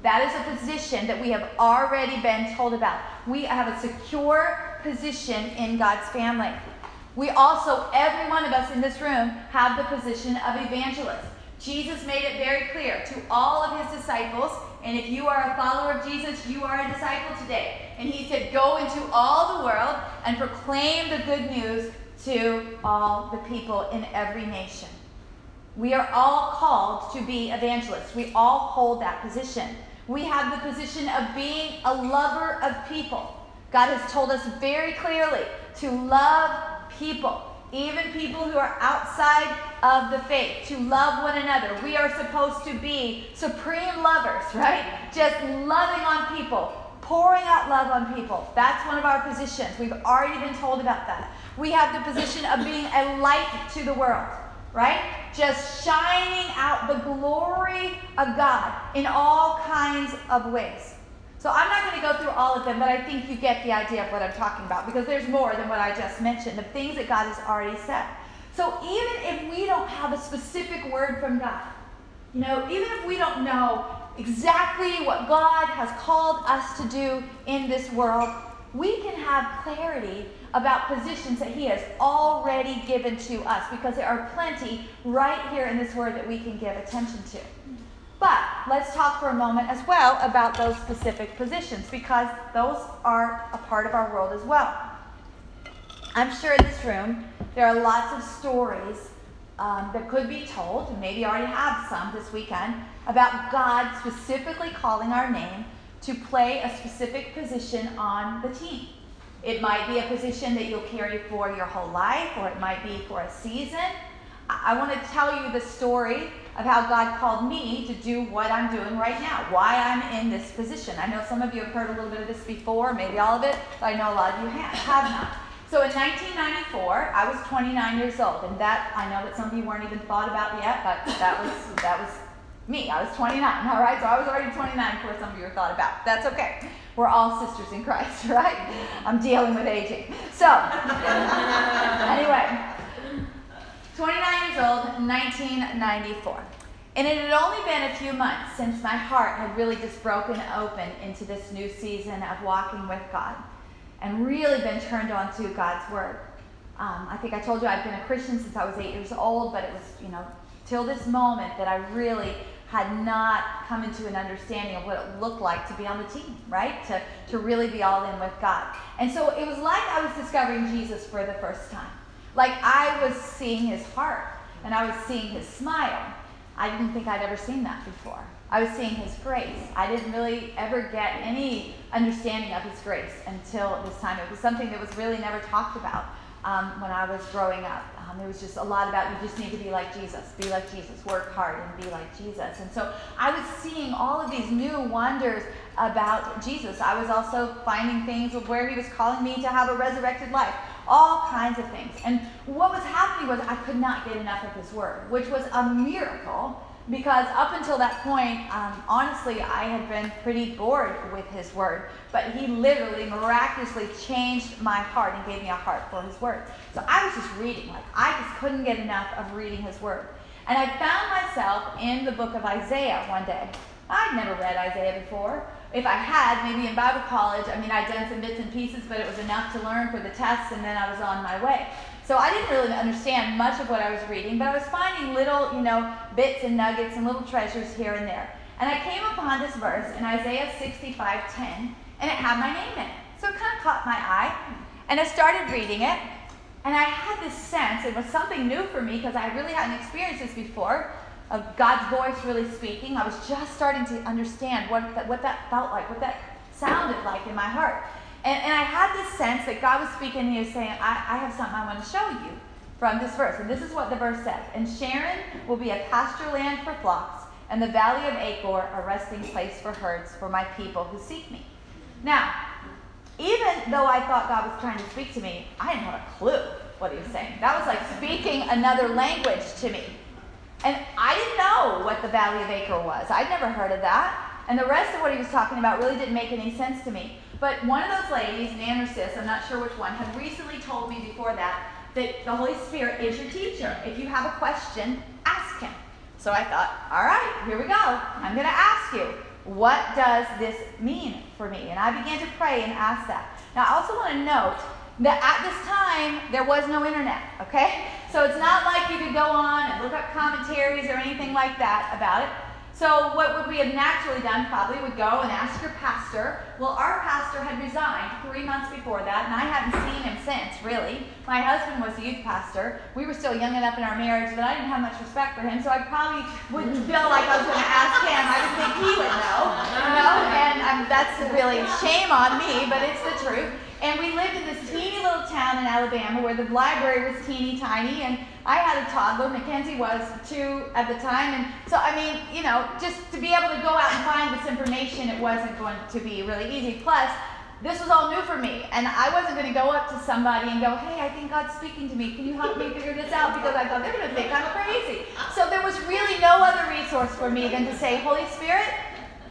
That is a position that we have already been told about. We have a secure position in God's family. We also, every one of us in this room, have the position of evangelist. Jesus made it very clear to all of his disciples, and if you are a follower of Jesus, you are a disciple today. And he said, Go into all the world and proclaim the good news to all the people in every nation. We are all called to be evangelists. We all hold that position. We have the position of being a lover of people. God has told us very clearly to love people, even people who are outside of the faith, to love one another. We are supposed to be supreme lovers, right? Just loving on people, pouring out love on people. That's one of our positions. We've already been told about that. We have the position of being a light to the world right? Just shining out the glory of God in all kinds of ways. So I'm not going to go through all of them, but I think you get the idea of what I'm talking about because there's more than what I just mentioned, the things that God has already said. So even if we don't have a specific word from God, you know, even if we don't know exactly what God has called us to do in this world, we can have clarity about positions that He has already given to us because there are plenty right here in this word that we can give attention to. But let's talk for a moment as well about those specific positions because those are a part of our world as well. I'm sure in this room there are lots of stories um, that could be told, and maybe already have some this weekend, about God specifically calling our name to play a specific position on the team. It might be a position that you'll carry for your whole life, or it might be for a season. I, I want to tell you the story of how God called me to do what I'm doing right now, why I'm in this position. I know some of you have heard a little bit of this before, maybe all of it, but I know a lot of you have, have not. So in 1994, I was 29 years old, and that I know that some of you weren't even thought about yet, but that was that was me. I was 29, all right? So I was already 29 before some of you were thought about. That's okay. We're all sisters in Christ, right? I'm dealing with aging. So, anyway, 29 years old, 1994. And it had only been a few months since my heart had really just broken open into this new season of walking with God and really been turned on to God's Word. Um, I think I told you I've been a Christian since I was eight years old, but it was, you know, till this moment that I really had not come into an understanding of what it looked like to be on the team, right? To, to really be all in with God. And so it was like I was discovering Jesus for the first time. Like I was seeing his heart and I was seeing his smile. I didn't think I'd ever seen that before. I was seeing his grace. I didn't really ever get any understanding of his grace until this time. It was something that was really never talked about um, when I was growing up. Um, there was just a lot about you just need to be like Jesus, be like Jesus, work hard and be like Jesus. And so I was seeing all of these new wonders about Jesus. I was also finding things of where he was calling me to have a resurrected life, all kinds of things. And what was happening was I could not get enough of his word, which was a miracle because up until that point, um, honestly, I had been pretty bored with his word. But he literally miraculously changed my heart and gave me a heart for his word. So I was just reading, like, I just couldn't get enough of reading his word. And I found myself in the book of Isaiah one day. I'd never read Isaiah before. If I had, maybe in Bible college, I mean, I'd done some bits and pieces, but it was enough to learn for the tests, and then I was on my way. So I didn't really understand much of what I was reading, but I was finding little, you know, bits and nuggets and little treasures here and there. And I came upon this verse in Isaiah 65:10, and it had my name in it. So it kind of caught my eye, and I started reading it, and I had this sense, it was something new for me because I really hadn't experienced this before, of God's voice really speaking. I was just starting to understand what that, what that felt like, what that sounded like in my heart. And, and I had this sense that God was speaking me and saying, I, I have something I want to show you from this verse. And this is what the verse says. And Sharon will be a pasture land for flocks, and the valley of Achor a resting place for herds for my people who seek me. Now, even though I thought God was trying to speak to me, I didn't have a clue what he was saying. That was like speaking another language to me. And I didn't know what the Valley of Achor was. I'd never heard of that. And the rest of what he was talking about really didn't make any sense to me. But one of those ladies, Nan or Sis, I'm not sure which one, had recently told me before that that the Holy Spirit is your teacher. If you have a question, ask him. So I thought, all right, here we go. I'm going to ask you, what does this mean for me? And I began to pray and ask that. Now, I also want to note that at this time, there was no internet, okay? So it's not like you could go on and look up commentaries or anything like that about it. So what would we have naturally done probably would go and ask your pastor Well, our pastor had resigned three months before that, and I hadn't seen him since, really. My husband was the youth pastor. We were still young enough in our marriage that I didn't have much respect for him, so I probably wouldn't feel like I was going to ask him. I would think he would know, you know? And um, that's really shame on me, but it's the truth. And we lived in this teeny little town in Alabama where the library was teeny tiny, and I had a toddler. Mackenzie was two at the time, and so I mean, you know, just to be able to go out and find this information, it wasn't going to be really easy. Plus, this was all new for me, and I wasn't going to go up to somebody and go, "Hey, I think God's speaking to me. Can you help me figure this out?" Because I thought they're going to think I'm crazy. So there was really no other resource for me than to say, "Holy Spirit,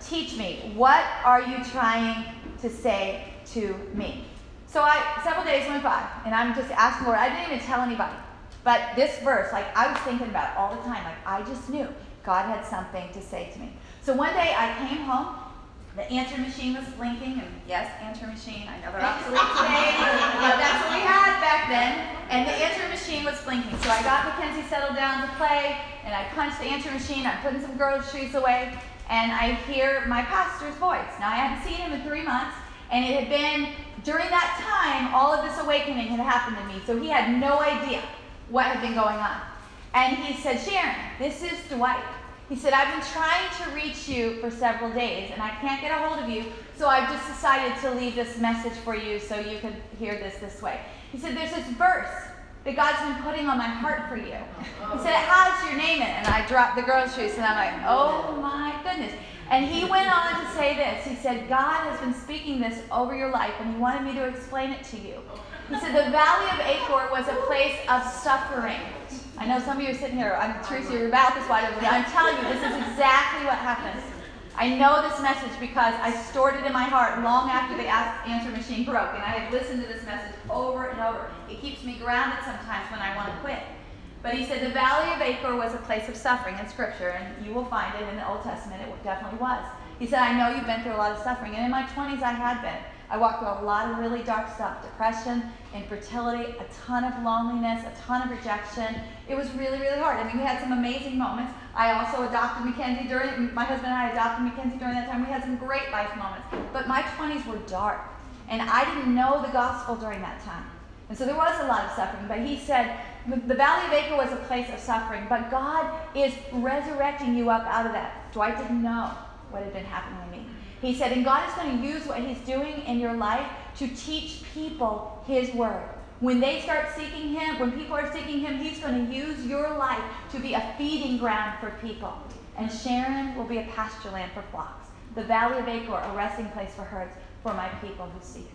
teach me. What are you trying to say to me?" So I several days went by, and I'm just asking Lord. I didn't even tell anybody, but this verse, like I was thinking about it all the time. Like I just knew God had something to say to me. So one day I came home. The answer machine was blinking, and yes, answer machine. I know they're obsolete today, but that's what we had back then. And the answer machine was blinking. So I got Mackenzie settled down to play, and I punched the answer machine. I'm putting some groceries away, and I hear my pastor's voice. Now I hadn't seen him in three months, and it had been during that time, all of this awakening had happened to me, so he had no idea what had been going on. And he said, Sharon, this is Dwight. He said, I've been trying to reach you for several days, and I can't get a hold of you, so I've just decided to leave this message for you so you can hear this this way. He said, There's this verse that God's been putting on my heart for you. He said, It has your name in it. And I dropped the groceries, and I'm like, Oh my goodness. And he went on to say this. He said, God has been speaking this over your life, and he wanted me to explain it to you. He said, The Valley of Achor was a place of suffering. I know some of you are sitting here, I'm Teresa, your mouth is wide open. I'm telling you, this is exactly what happens. I know this message because I stored it in my heart long after the answer machine broke, and I have listened to this message over and over. It keeps me grounded sometimes when I want to quit. But he said the valley of Achor was a place of suffering in Scripture, and you will find it in the Old Testament. It definitely was. He said, I know you've been through a lot of suffering. And in my 20s, I had been. I walked through a lot of really dark stuff depression, infertility, a ton of loneliness, a ton of rejection. It was really, really hard. I mean, we had some amazing moments. I also adopted Mackenzie during, my husband and I adopted Mackenzie during that time. We had some great life moments. But my 20s were dark. And I didn't know the gospel during that time. And so there was a lot of suffering. But he said, the Valley of Achor was a place of suffering, but God is resurrecting you up out of that. Dwight didn't know what had been happening to me. He said, and God is going to use what He's doing in your life to teach people His word. When they start seeking Him, when people are seeking Him, He's going to use your life to be a feeding ground for people. And Sharon will be a pasture land for flocks. The Valley of Achor, a resting place for herds for my people who seek.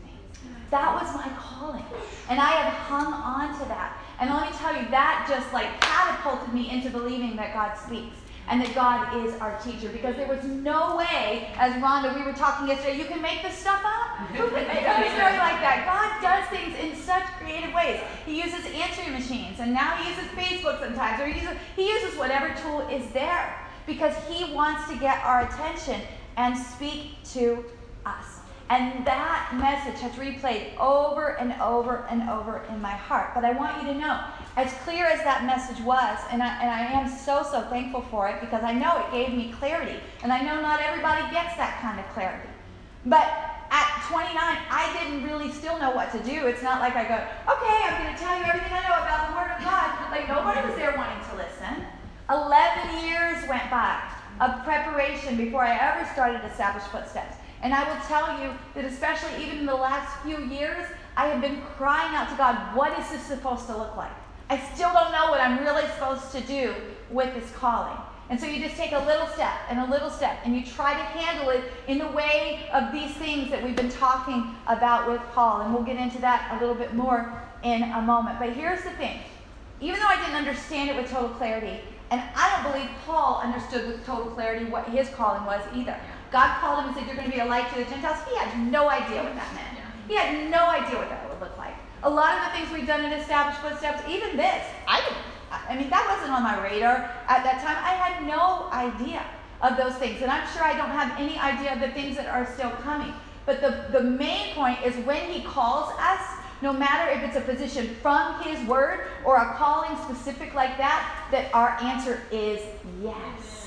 That was my calling. And I have hung on to that. And let me tell you, that just like catapulted me into believing that God speaks and that God is our teacher. Because there was no way, as Rhonda, we were talking yesterday, you can make this stuff up. Who can make up a story like that? God does things in such creative ways. He uses answering machines, and now he uses Facebook sometimes, or he uses, he uses whatever tool is there because he wants to get our attention and speak to us. And that message has replayed over and over and over in my heart. But I want you to know, as clear as that message was, and I, and I am so, so thankful for it because I know it gave me clarity. And I know not everybody gets that kind of clarity. But at 29, I didn't really still know what to do. It's not like I go, okay, I'm going to tell you everything I know about the Word of God. Like nobody was there wanting to listen. 11 years went by of preparation before I ever started Established Footsteps. And I will tell you that, especially even in the last few years, I have been crying out to God, what is this supposed to look like? I still don't know what I'm really supposed to do with this calling. And so you just take a little step and a little step, and you try to handle it in the way of these things that we've been talking about with Paul. And we'll get into that a little bit more in a moment. But here's the thing even though I didn't understand it with total clarity, and I don't believe Paul understood with total clarity what his calling was either. God called him and said, You're going to be a light to the Gentiles. He had no idea what that meant. He had no idea what that would look like. A lot of the things we've done in Established Footsteps, even this, I didn't. I mean, that wasn't on my radar at that time. I had no idea of those things. And I'm sure I don't have any idea of the things that are still coming. But the, the main point is when he calls us, no matter if it's a position from his word or a calling specific like that, that our answer is yes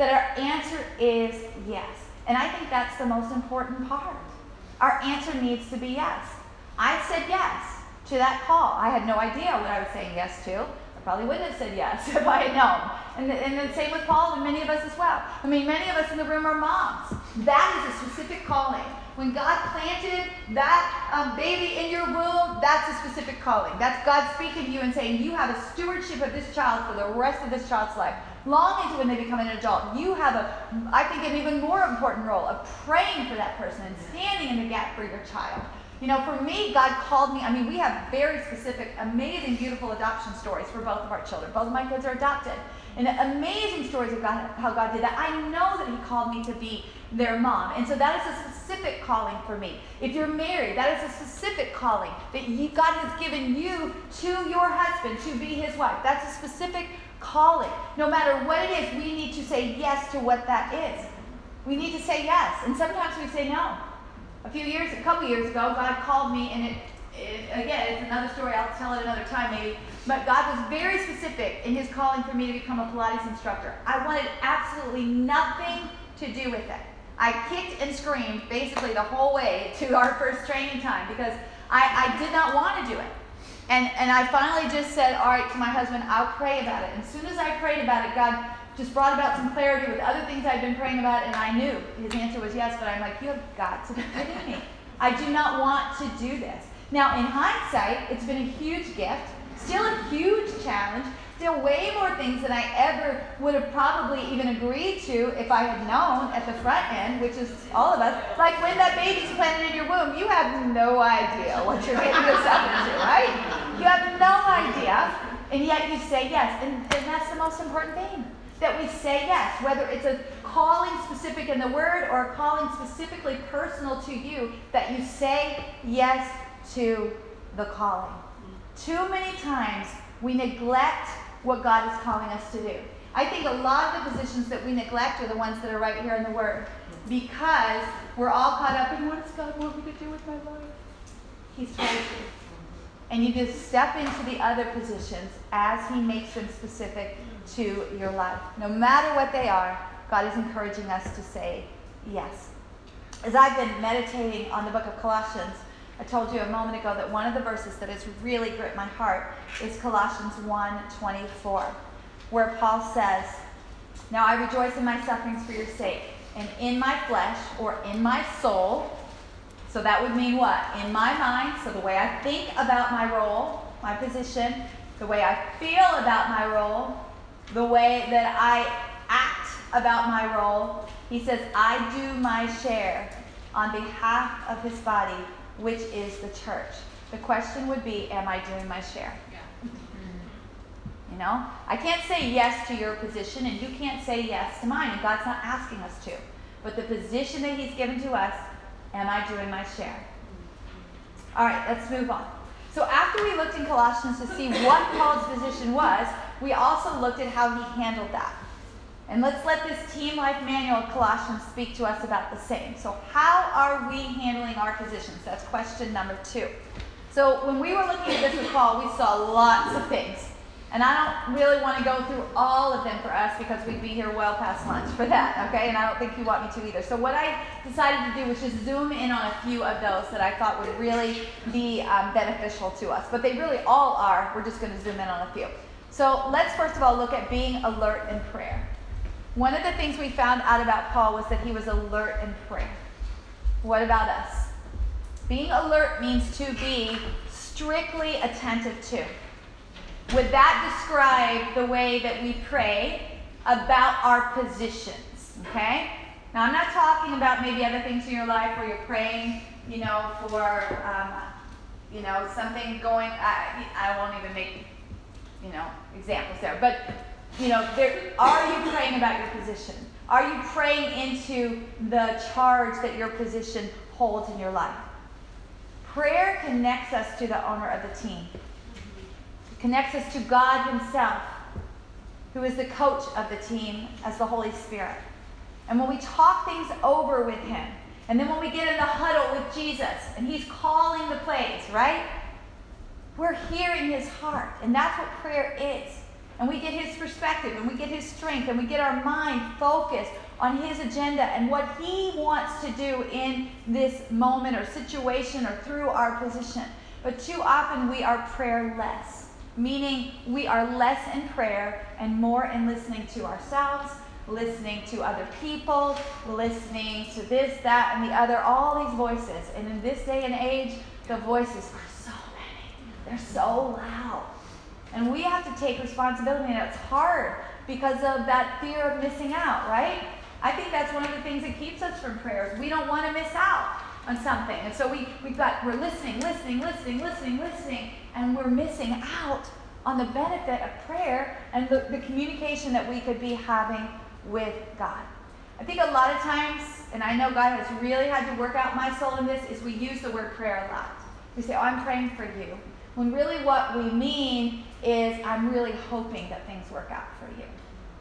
that our answer is yes. And I think that's the most important part. Our answer needs to be yes. I said yes to that call. I had no idea what I was saying yes to. I probably wouldn't have said yes if I had known. And, and the same with Paul and many of us as well. I mean, many of us in the room are moms. That is a specific calling. When God planted that um, baby in your womb, that's a specific calling. That's God speaking to you and saying, You have a stewardship of this child for the rest of this child's life. Long into when they become an adult, you have a, I think, an even more important role of praying for that person and standing in the gap for your child. You know, for me, God called me. I mean, we have very specific, amazing, beautiful adoption stories for both of our children. Both of my kids are adopted. And amazing stories of God, how God did that. I know that He called me to be their mom. And so that is a specific calling for me. If you're married, that is a specific calling that you, God has given you to your husband to be his wife. That's a specific calling. No matter what it is, we need to say yes to what that is. We need to say yes. And sometimes we say no. A few years, a couple years ago, God called me, and it, it again, it's another story. I'll tell it another time maybe. But God was very specific in His calling for me to become a Pilates instructor. I wanted absolutely nothing to do with it. I kicked and screamed basically the whole way to our first training time because I, I did not want to do it. And, and I finally just said, all right, to my husband, I'll pray about it. And as soon as I prayed about it, God just brought about some clarity with other things I'd been praying about, and I knew his answer was yes, but I'm like, you have got to be kidding me. I do not want to do this. Now, in hindsight, it's been a huge gift, still a huge challenge, still way more things than I ever would have probably even agreed to if I had known at the front end, which is all of us. Like when that baby's planted in your womb, you have no idea what you're getting yourself into, right? You have no idea, and yet you say yes. And, and that's the most important thing that we say yes, whether it's a calling specific in the word or a calling specifically personal to you, that you say yes to the calling. Too many times we neglect what God is calling us to do. I think a lot of the positions that we neglect are the ones that are right here in the Word because we're all caught up in what does God want me to do with my life? He's told you. And you just step into the other positions as He makes them specific to your life. No matter what they are, God is encouraging us to say yes. As I've been meditating on the book of Colossians, I told you a moment ago that one of the verses that has really gripped my heart is Colossians 1:24, where Paul says, "Now I rejoice in my sufferings for your sake, and in my flesh or in my soul." So that would mean what? In my mind, so the way I think about my role, my position, the way I feel about my role, the way that I act about my role. He says, I do my share on behalf of his body which is the church. The question would be, am I doing my share? Yeah. You know, I can't say yes to your position, and you can't say yes to mine, and God's not asking us to. But the position that He's given to us, am I doing my share? All right, let's move on. So after we looked in Colossians to see what Paul's position was, we also looked at how he handled that. And let's let this Team Life Manual of Colossians speak to us about the same. So, how are we handling our positions? That's question number two. So, when we were looking at this with Paul, we saw lots of things. And I don't really want to go through all of them for us because we'd be here well past lunch for that, okay? And I don't think you want me to either. So, what I decided to do was just zoom in on a few of those that I thought would really be um, beneficial to us. But they really all are. We're just going to zoom in on a few. So, let's first of all look at being alert in prayer. One of the things we found out about Paul was that he was alert in prayer. What about us? Being alert means to be strictly attentive to. Would that describe the way that we pray about our positions? Okay? Now, I'm not talking about maybe other things in your life where you're praying, you know, for, um, you know, something going. I, I won't even make, you know, examples there. But you know, there, are you praying about your position? Are you praying into the charge that your position holds in your life? Prayer connects us to the owner of the team. Connects us to God Himself, who is the coach of the team as the Holy Spirit. And when we talk things over with Him, and then when we get in the huddle with Jesus and He's calling the plays, right? We're hearing His heart. And that's what prayer is and we get his perspective and we get his strength and we get our mind focused on His agenda and what He wants to do in this moment or situation or through our position. But too often we are prayerless, meaning we are less in prayer and more in listening to ourselves, listening to other people, listening to this, that, and the other, all these voices. And in this day and age, the voices are so many, they're so loud. And we have to take responsibility, and it's hard because of that fear of missing out, right? I think that's one of the things that keeps us from prayers. We don't want to miss out on something. And so we, we've got, we're listening, listening, listening, listening, listening, and we're missing out on the benefit of prayer and the, the communication that we could be having with God. I think a lot of times, and I know God has really had to work out my soul in this, is we use the word prayer a lot. We say, Oh, I'm praying for you. When really what we mean is, I'm really hoping that things work out for you.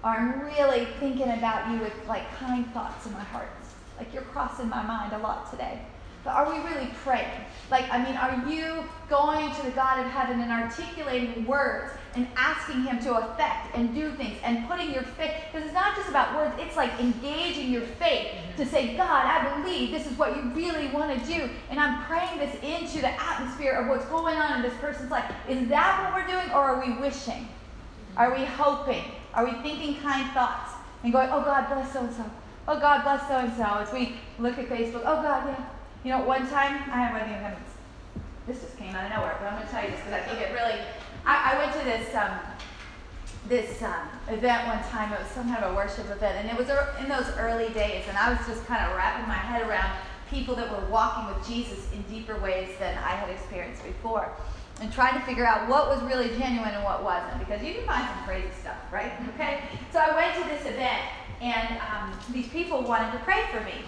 Or I'm really thinking about you with like kind thoughts in my heart. Like you're crossing my mind a lot today. But are we really praying? Like, I mean, are you going to the God of heaven and articulating words and asking Him to affect and do things and putting your faith? Because it's not just about words, it's like engaging your faith to say, God, I believe this is what you really want to do. And I'm praying this into the atmosphere of what's going on in this person's life. Is that what we're doing, or are we wishing? Are we hoping? Are we thinking kind thoughts and going, oh, God, bless so and so? Oh, God, bless so and so. As we look at Facebook, oh, God, yeah. You know, one time, I wasn't even going this just came out of nowhere, but I'm going to tell you this because I think it really, I, I went to this, um, this um, event one time. It was some kind of a worship event, and it was in those early days, and I was just kind of wrapping my head around people that were walking with Jesus in deeper ways than I had experienced before, and trying to figure out what was really genuine and what wasn't, because you can find some crazy stuff, right? Okay. So I went to this event, and um, these people wanted to pray for me,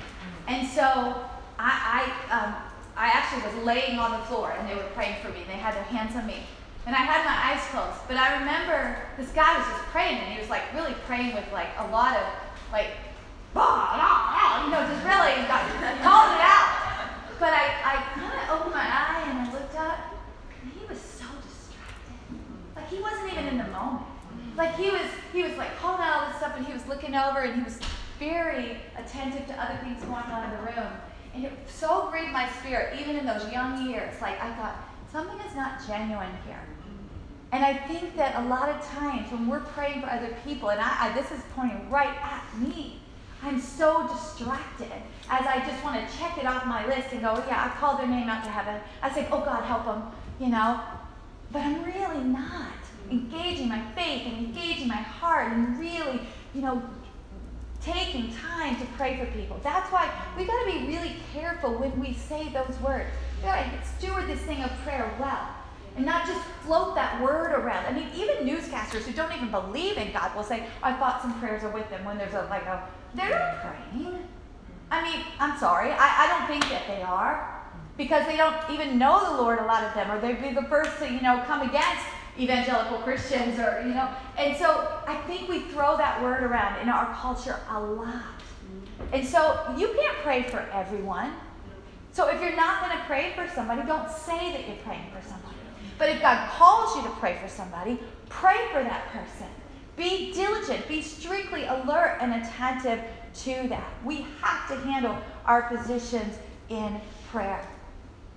and so I, I, um, I actually was laying on the floor and they were praying for me. And they had their hands on me. And I had my eyes closed. But I remember this guy was just praying and he was like really praying with like a lot of like, bah, you know, just really got, called it out. But I, I kind of opened my eye and I looked up and he was so distracted. Like he wasn't even in the moment. Like he was, he was like calling out all this stuff and he was looking over and he was very attentive to other things going on in the room. And it so grieved my spirit, even in those young years. Like, I thought, something is not genuine here. And I think that a lot of times when we're praying for other people, and I, I, this is pointing right at me, I'm so distracted as I just want to check it off my list and go, yeah, I called their name out to heaven. I say, oh God, help them, you know. But I'm really not engaging my faith and engaging my heart and really, you know, taking time to pray for people. That's why we got to be really careful when we say those words. We got to steward this thing of prayer well and not just float that word around. I mean, even newscasters who don't even believe in God will say, "Our thoughts and prayers are with them." When there's a like a, they're not praying. I mean, I'm sorry, I, I don't think that they are because they don't even know the Lord. A lot of them, or they'd be the first to you know come against evangelical Christians or, you know. And so I think we throw that word around in our culture a lot. And so you can't pray for everyone. So if you're not going to pray for somebody, don't say that you're praying for somebody. But if God calls you to pray for somebody, pray for that person. Be diligent, be strictly alert and attentive to that. We have to handle our positions in prayer.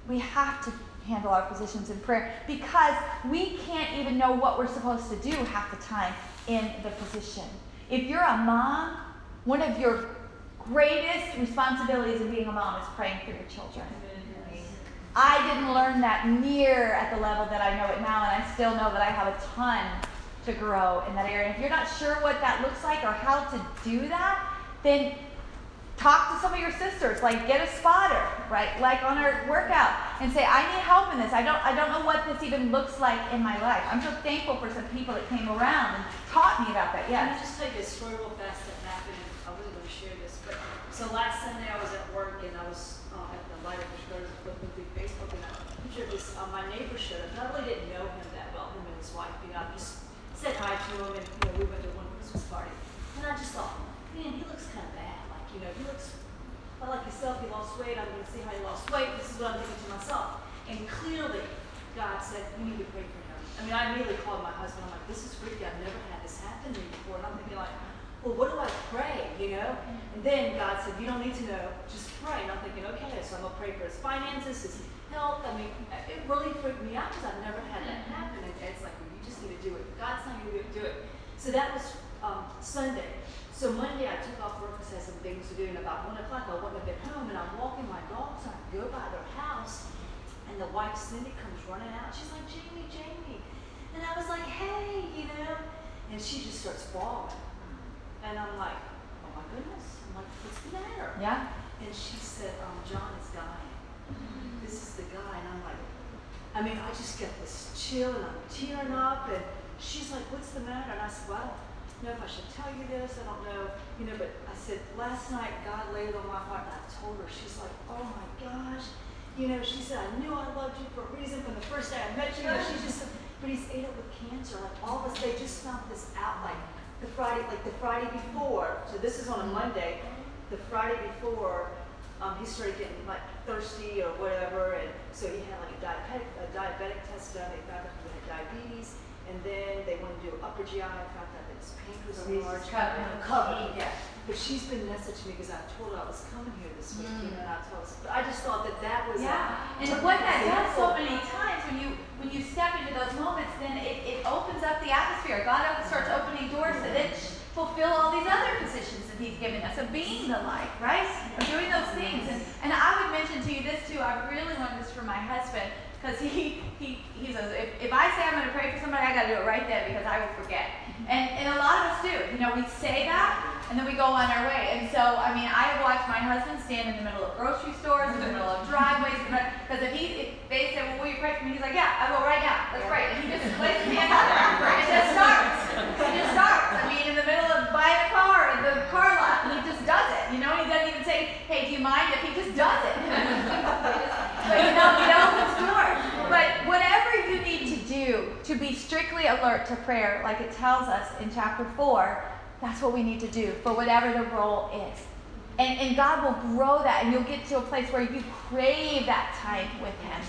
We have to handle our positions in prayer because we can't even know what we're supposed to do half the time in the position. If you're a mom, one of your greatest responsibilities in being a mom is praying for your children. I didn't learn that near at the level that I know it now, and I still know that I have a ton to grow in that area. If you're not sure what that looks like or how to do that, then talk to some of your sisters like get a spotter right? Like on our workout and say i need help in this. I don't i don't know what this even looks like in my life. I'm so thankful for some people that came around and taught me about that yeah Can I just tell you a story real fast that happened? I wasn't going to share this but so last sunday i was at work and i was uh, at the light of the shoulders looking through facebook and a picture this uh, my neighbor showed up and i really didn't know him that well him and his wife you know i just said hi to him and you know we went to one christmas party and i just thought man he looks kind of bad you know, he looks yourself, he lost weight, I'm going to see how he lost weight. This is what I'm thinking to myself. And clearly, God said, you need to pray for him. I mean, I immediately called my husband. I'm like, this is freaky. I've never had this happen to me before. And I'm thinking like, well, what do I pray, you know? And then God said, you don't need to know, just pray. And I'm thinking, okay, so I'm going to pray for his finances, his health. I mean, it really freaked me out because I've never had that happen. And it's like, well, you just need to do it. God's telling you to do it. So that was um, Sunday. So Monday I took off work because I had some things to do. And about 1 o'clock I wouldn't have been home. And I'm walking my dogs. And I go by their house. And the wife, Cindy, comes running out. She's like, Jamie, Jamie. And I was like, hey, you know. And she just starts bawling. And I'm like, oh my goodness. I'm like, what's the matter? Yeah? And she said, um, John is dying. This is the guy. And I'm like, I mean, I just get this chill and I'm tearing up. And she's like, what's the matter? And I said, well, know if I should tell you this. I don't know. You know, but I said, last night God laid it on my heart. And I told her, she's like, oh my gosh. You know, she said, I knew I loved you for a reason from the first day I met you. She just but he's ate up with cancer. Like all of us, they just found this out like the Friday, like the Friday before. So this is on a Monday. The Friday before, um, he started getting like thirsty or whatever, and so he had like a diabetic, a diabetic test done. They found out he had diabetes, and then they wanted to do upper GI. and found out that his pancreas was enlarged. Covered. Yeah. But she's been messaging me because I told her I was coming here this week, you know, and I told her. But I just thought that that was a- Yeah, and what that does so many times when you when you step into those moments, then it, it opens up the atmosphere. God starts opening doors to then fulfill all these other positions that He's given us of being the light, right? Of doing those things. And and I would mention to you this too. I really learned this from my husband because he he he says if, if I say I'm going to pray for somebody, I got to do it right then because I will forget. And and a lot of us do. You know, we say that and then we go on our way. And so, I mean, I have watched my husband stand in the middle of grocery stores, in the middle of driveways, because if he, if they say, well, will you pray for me? He's like, yeah, I will right now. Let's pray. And he just places his up there. It just starts. He just starts. I mean, in the middle of buying a car in the car lot, he just does it. You know, he doesn't even say, hey, do you mind if he just does it? but you know, it opens doors. But whatever you need to do to be strictly alert to prayer, like it tells us in chapter 4, that's what we need to do for whatever the role is. And, and God will grow that, and you'll get to a place where you crave that time with Him.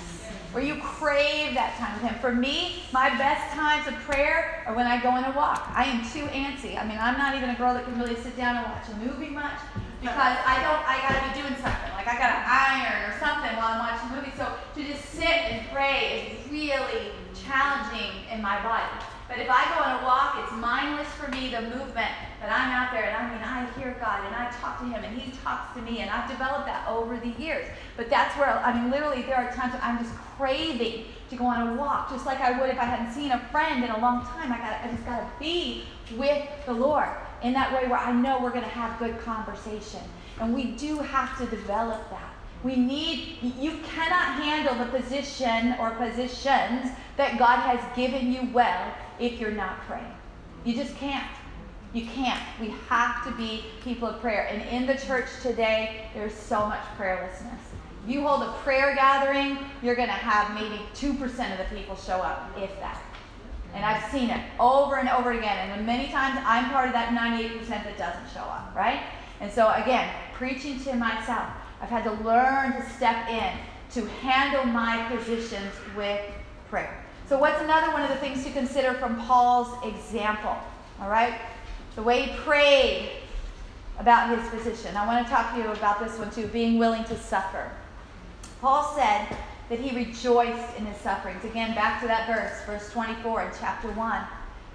Where you crave that time with Him. For me, my best times of prayer are when I go on a walk. I am too antsy. I mean, I'm not even a girl that can really sit down and watch a movie much because I don't, I gotta be doing something. Like I gotta iron or something while I'm watching a movie. So to just sit and pray is really challenging in my body. But if I go on a walk, it's mindless for me, the movement, but I'm out there and I mean, I hear God and I talk to Him and He talks to me and I've developed that over the years. But that's where, I mean, literally, there are times I'm just craving to go on a walk, just like I would if I hadn't seen a friend in a long time. I, gotta, I just got to be with the Lord in that way where I know we're going to have good conversation. And we do have to develop that. We need, you cannot handle the position or positions that God has given you well if you're not praying. You just can't. You can't. We have to be people of prayer. And in the church today, there's so much prayerlessness. If you hold a prayer gathering, you're going to have maybe 2% of the people show up, if that. And I've seen it over and over again. And many times I'm part of that 98% that doesn't show up, right? And so, again, preaching to myself, I've had to learn to step in to handle my positions with prayer. So, what's another one of the things to consider from Paul's example? All right? The way he prayed about his position. I want to talk to you about this one too being willing to suffer. Paul said that he rejoiced in his sufferings. Again, back to that verse, verse 24 in chapter 1.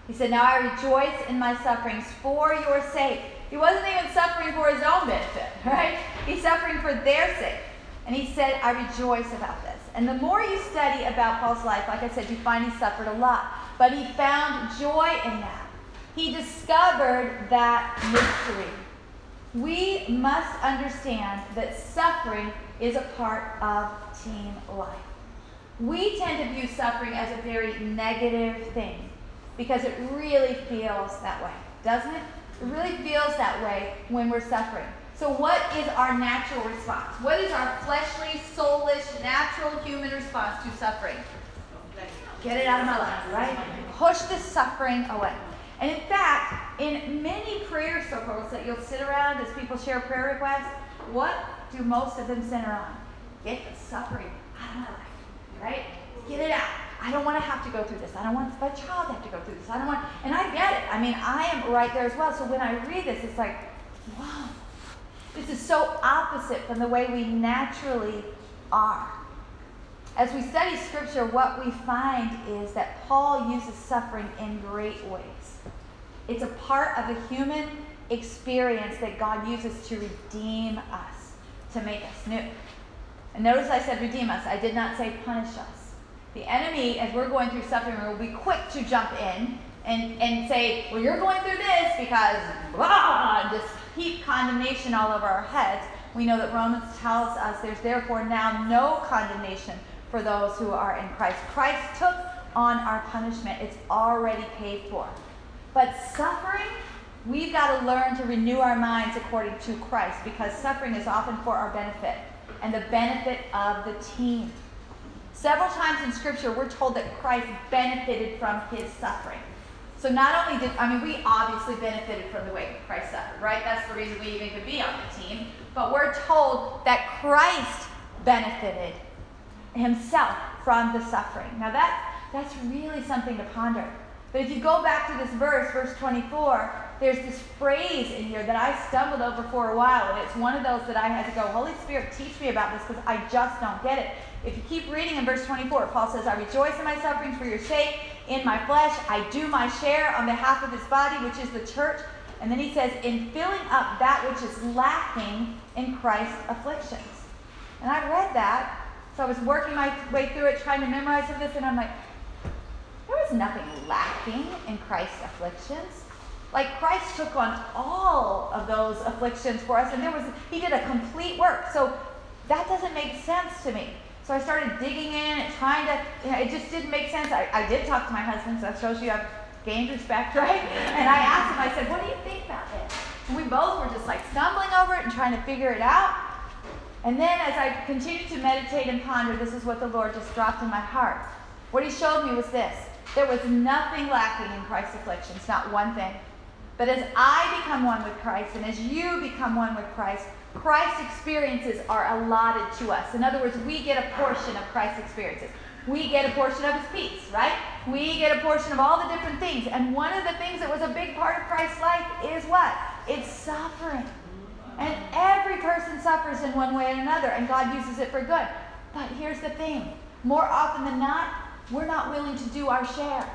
He said, Now I rejoice in my sufferings for your sake. He wasn't even suffering for his own benefit, right? He's suffering for their sake. And he said, I rejoice about this. And the more you study about Paul's life, like I said, you find he suffered a lot. But he found joy in that. He discovered that mystery. We must understand that suffering is a part of life. We tend to view suffering as a very negative thing because it really feels that way, doesn't it? It really feels that way when we're suffering. So, what is our natural response? What is our fleshly, soulish, natural human response to suffering? Get it out of my life, right? Push the suffering away. And in fact, in many prayer circles that you'll sit around as people share prayer requests, what do most of them center on? Get the suffering out of my life, right? Get it out. I don't want to have to go through this. I don't want my child to have to go through this. I don't want, and I get it. I mean, I am right there as well. So when I read this, it's like, wow, this is so opposite from the way we naturally are. As we study scripture, what we find is that Paul uses suffering in great ways. It's a part of the human experience that God uses to redeem us, to make us new. And notice I said redeem us, I did not say punish us. The enemy, as we're going through suffering, will be quick to jump in and, and say, Well, you're going through this because blah, just heap condemnation all over our heads. We know that Romans tells us there's therefore now no condemnation for those who are in Christ. Christ took on our punishment, it's already paid for. But suffering, we've got to learn to renew our minds according to Christ because suffering is often for our benefit and the benefit of the team. Several times in Scripture, we're told that Christ benefited from his suffering. So not only did, I mean, we obviously benefited from the way Christ suffered, right? That's the reason we even could be on the team. But we're told that Christ benefited himself from the suffering. Now that that's really something to ponder. But if you go back to this verse, verse 24, there's this phrase in here that I stumbled over for a while, and it's one of those that I had to go, Holy Spirit, teach me about this because I just don't get it. If you keep reading in verse 24, Paul says, I rejoice in my sufferings for your sake. In my flesh, I do my share on behalf of his body, which is the church. And then he says, in filling up that which is lacking in Christ's afflictions. And I read that, so I was working my way through it, trying to memorize this, and I'm like, there was nothing lacking in Christ's afflictions. Like Christ took on all of those afflictions for us, and there was he did a complete work. So that doesn't make sense to me. So I started digging in and trying to, you know, it just didn't make sense. I, I did talk to my husband, so that shows you I've gained respect, right? And I asked him, I said, what do you think about this? And we both were just like stumbling over it and trying to figure it out. And then as I continued to meditate and ponder, this is what the Lord just dropped in my heart. What he showed me was this. There was nothing lacking in Christ's afflictions, not one thing. But as I become one with Christ and as you become one with Christ, Christ's experiences are allotted to us. In other words, we get a portion of Christ's experiences. We get a portion of his peace, right? We get a portion of all the different things. And one of the things that was a big part of Christ's life is what? It's suffering. And every person suffers in one way or another, and God uses it for good. But here's the thing more often than not, we're not willing to do our share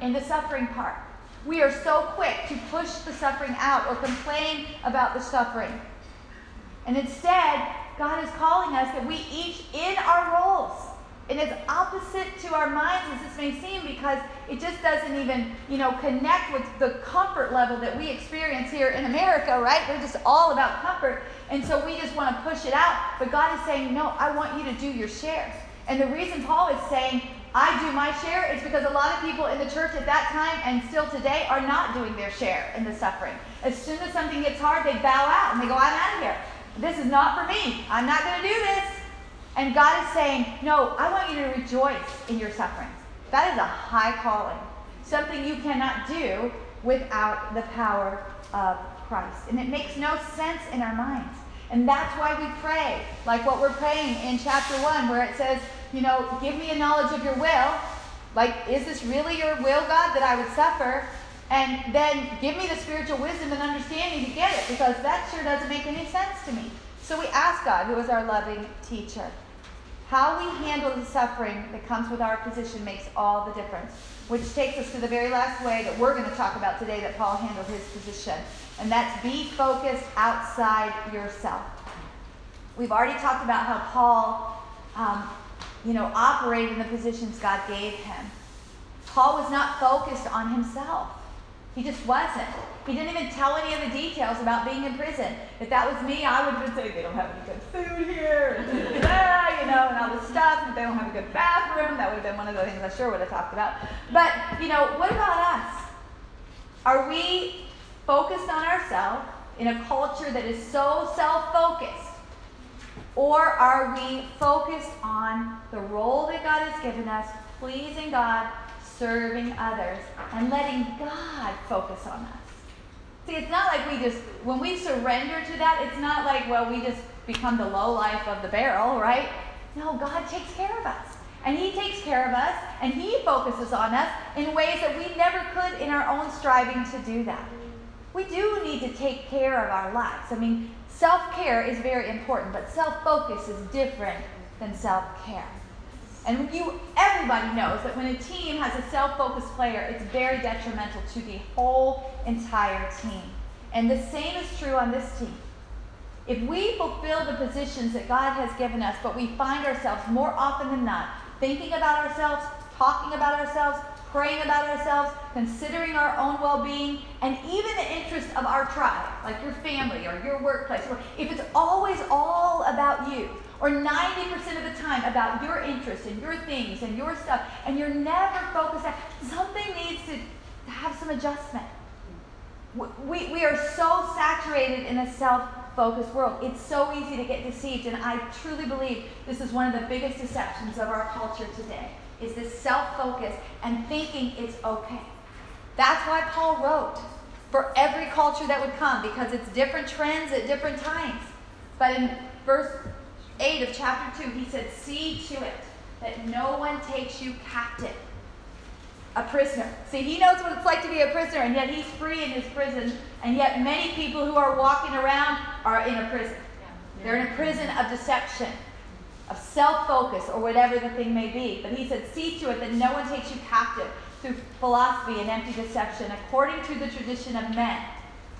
in the suffering part. We are so quick to push the suffering out or complain about the suffering. And instead, God is calling us that we each in our roles. And it's opposite to our minds as this may seem because it just doesn't even, you know, connect with the comfort level that we experience here in America, right? We're just all about comfort. And so we just want to push it out. But God is saying, no, I want you to do your share. And the reason Paul is saying, I do my share is because a lot of people in the church at that time and still today are not doing their share in the suffering. As soon as something gets hard, they bow out and they go, I'm out of here. This is not for me. I'm not going to do this. And God is saying, No, I want you to rejoice in your sufferings. That is a high calling, something you cannot do without the power of Christ. And it makes no sense in our minds. And that's why we pray, like what we're praying in chapter 1, where it says, You know, give me a knowledge of your will. Like, is this really your will, God, that I would suffer? And then give me the spiritual wisdom and understanding to get it, because that sure doesn't make any sense to me. So we ask God, who is our loving teacher. How we handle the suffering that comes with our position makes all the difference. Which takes us to the very last way that we're going to talk about today that Paul handled his position. And that's be focused outside yourself. We've already talked about how Paul, um, you know, operated in the positions God gave him. Paul was not focused on himself. He just wasn't. He didn't even tell any of the details about being in prison. If that was me, I would have been saying they don't have any good food here, and ah, you know, and all this stuff. If they don't have a good bathroom, that would have been one of the things I sure would have talked about. But you know, what about us? Are we focused on ourselves in a culture that is so self-focused, or are we focused on the role that God has given us, pleasing God, serving others, and letting God focus on us? See, it's not like we just, when we surrender to that, it's not like, well, we just become the low life of the barrel, right? No, God takes care of us. And He takes care of us and He focuses on us in ways that we never could in our own striving to do that. We do need to take care of our lives. I mean, self care is very important, but self focus is different than self care. And you, everybody knows that when a team has a self-focused player, it's very detrimental to the whole entire team. And the same is true on this team. If we fulfill the positions that God has given us, but we find ourselves more often than not thinking about ourselves, talking about ourselves, praying about ourselves, considering our own well being, and even the interest of our tribe, like your family or your workplace, if it's always all about you, or 90% of the time about your interests and your things and your stuff, and you're never focused on something needs to have some adjustment. We, we are so saturated in a self focused world. It's so easy to get deceived, and I truly believe this is one of the biggest deceptions of our culture today is this self-focus and thinking it's okay. That's why Paul wrote for every culture that would come because it's different trends at different times. But in verse 8 of chapter 2, he said, See to it that no one takes you captive. A prisoner. See, he knows what it's like to be a prisoner, and yet he's free in his prison, and yet many people who are walking around are in a prison. They're in a prison of deception, of self focus, or whatever the thing may be. But he said, See to it that no one takes you captive through philosophy and empty deception, according to the tradition of men,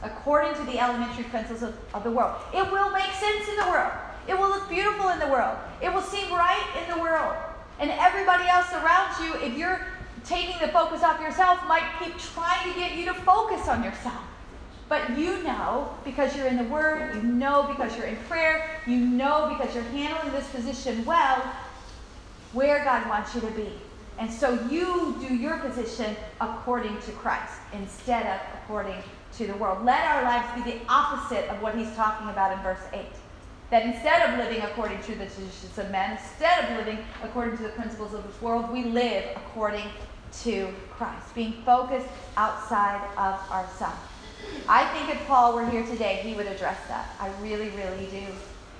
according to the elementary principles of, of the world. It will make sense in the world. It will look beautiful in the world. It will seem right in the world. And everybody else around you, if you're taking the focus off yourself, might keep trying to get you to focus on yourself. But you know because you're in the Word, you know because you're in prayer, you know because you're handling this position well, where God wants you to be. And so you do your position according to Christ instead of according to the world. Let our lives be the opposite of what he's talking about in verse 8. That instead of living according to the traditions of men, instead of living according to the principles of this world, we live according to Christ, being focused outside of ourselves. I think if Paul were here today, he would address that. I really, really do.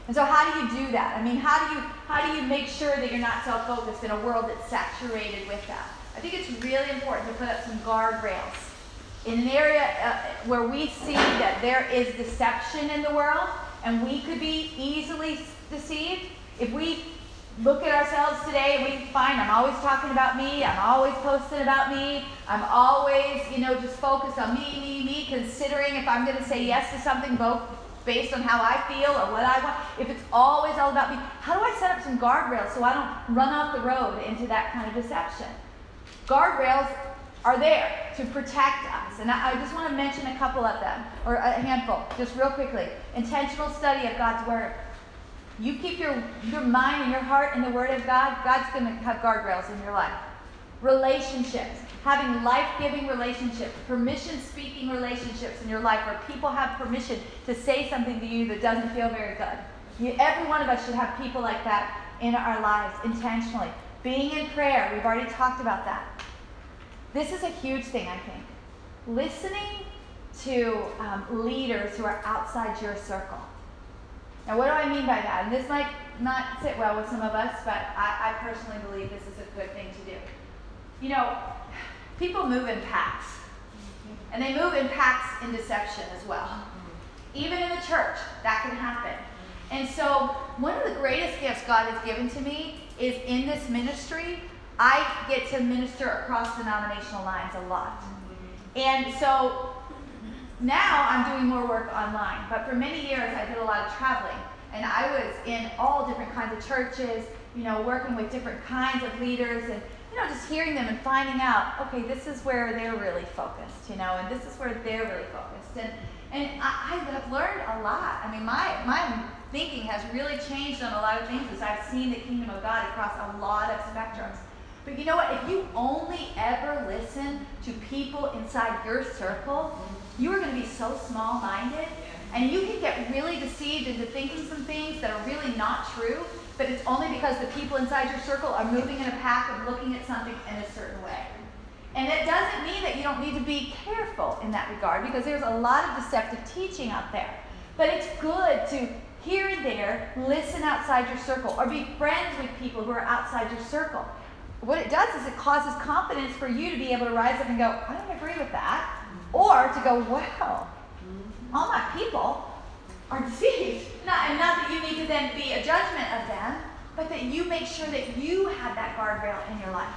And so how do you do that? I mean, how do you how do you make sure that you're not self-focused in a world that's saturated with that? I think it's really important to put up some guardrails. In an area uh, where we see that there is deception in the world and we could be easily deceived, if we look at ourselves today we find I'm always talking about me, I'm always posting about me, I'm always, you know, just focused on me, me, me, considering if I'm going to say yes to something both based on how I feel or what I want. If it's always all about me, how do I set up some guardrails so I don't run off the road into that kind of deception? Guardrails are there to protect us. And I, I just want to mention a couple of them, or a handful, just real quickly. Intentional study of God's Word. You keep your, your mind and your heart in the Word of God, God's going to have guardrails in your life. Relationships, having life giving relationships, permission speaking relationships in your life where people have permission to say something to you that doesn't feel very good. You, every one of us should have people like that in our lives intentionally. Being in prayer, we've already talked about that. This is a huge thing, I think. Listening to um, leaders who are outside your circle. Now, what do I mean by that? And this might not sit well with some of us, but I, I personally believe this is a good thing to do. You know, people move in packs, and they move in packs in deception as well. Even in the church, that can happen. And so, one of the greatest gifts God has given to me is in this ministry, I get to minister across denominational lines a lot. And so, now I'm doing more work online, but for many years I did a lot of traveling. And I was in all different kinds of churches, you know, working with different kinds of leaders and, you know, just hearing them and finding out, okay, this is where they're really focused, you know, and this is where they're really focused. And, and I, I have learned a lot. I mean, my, my thinking has really changed on a lot of things as I've seen the kingdom of God across a lot of spectrums. But you know what? If you only ever listen to people inside your circle, you are going to be so small minded and you can get really deceived into thinking some things that are really not true, but it's only because the people inside your circle are moving in a pack of looking at something in a certain way. And it doesn't mean that you don't need to be careful in that regard because there's a lot of deceptive teaching out there. But it's good to here and there, listen outside your circle or be friends with people who are outside your circle. What it does is it causes confidence for you to be able to rise up and go, I don't agree with that. Or to go, wow, all my people are deceived. Not, and not that you need to then be a judgment of them, but that you make sure that you have that guardrail in your life.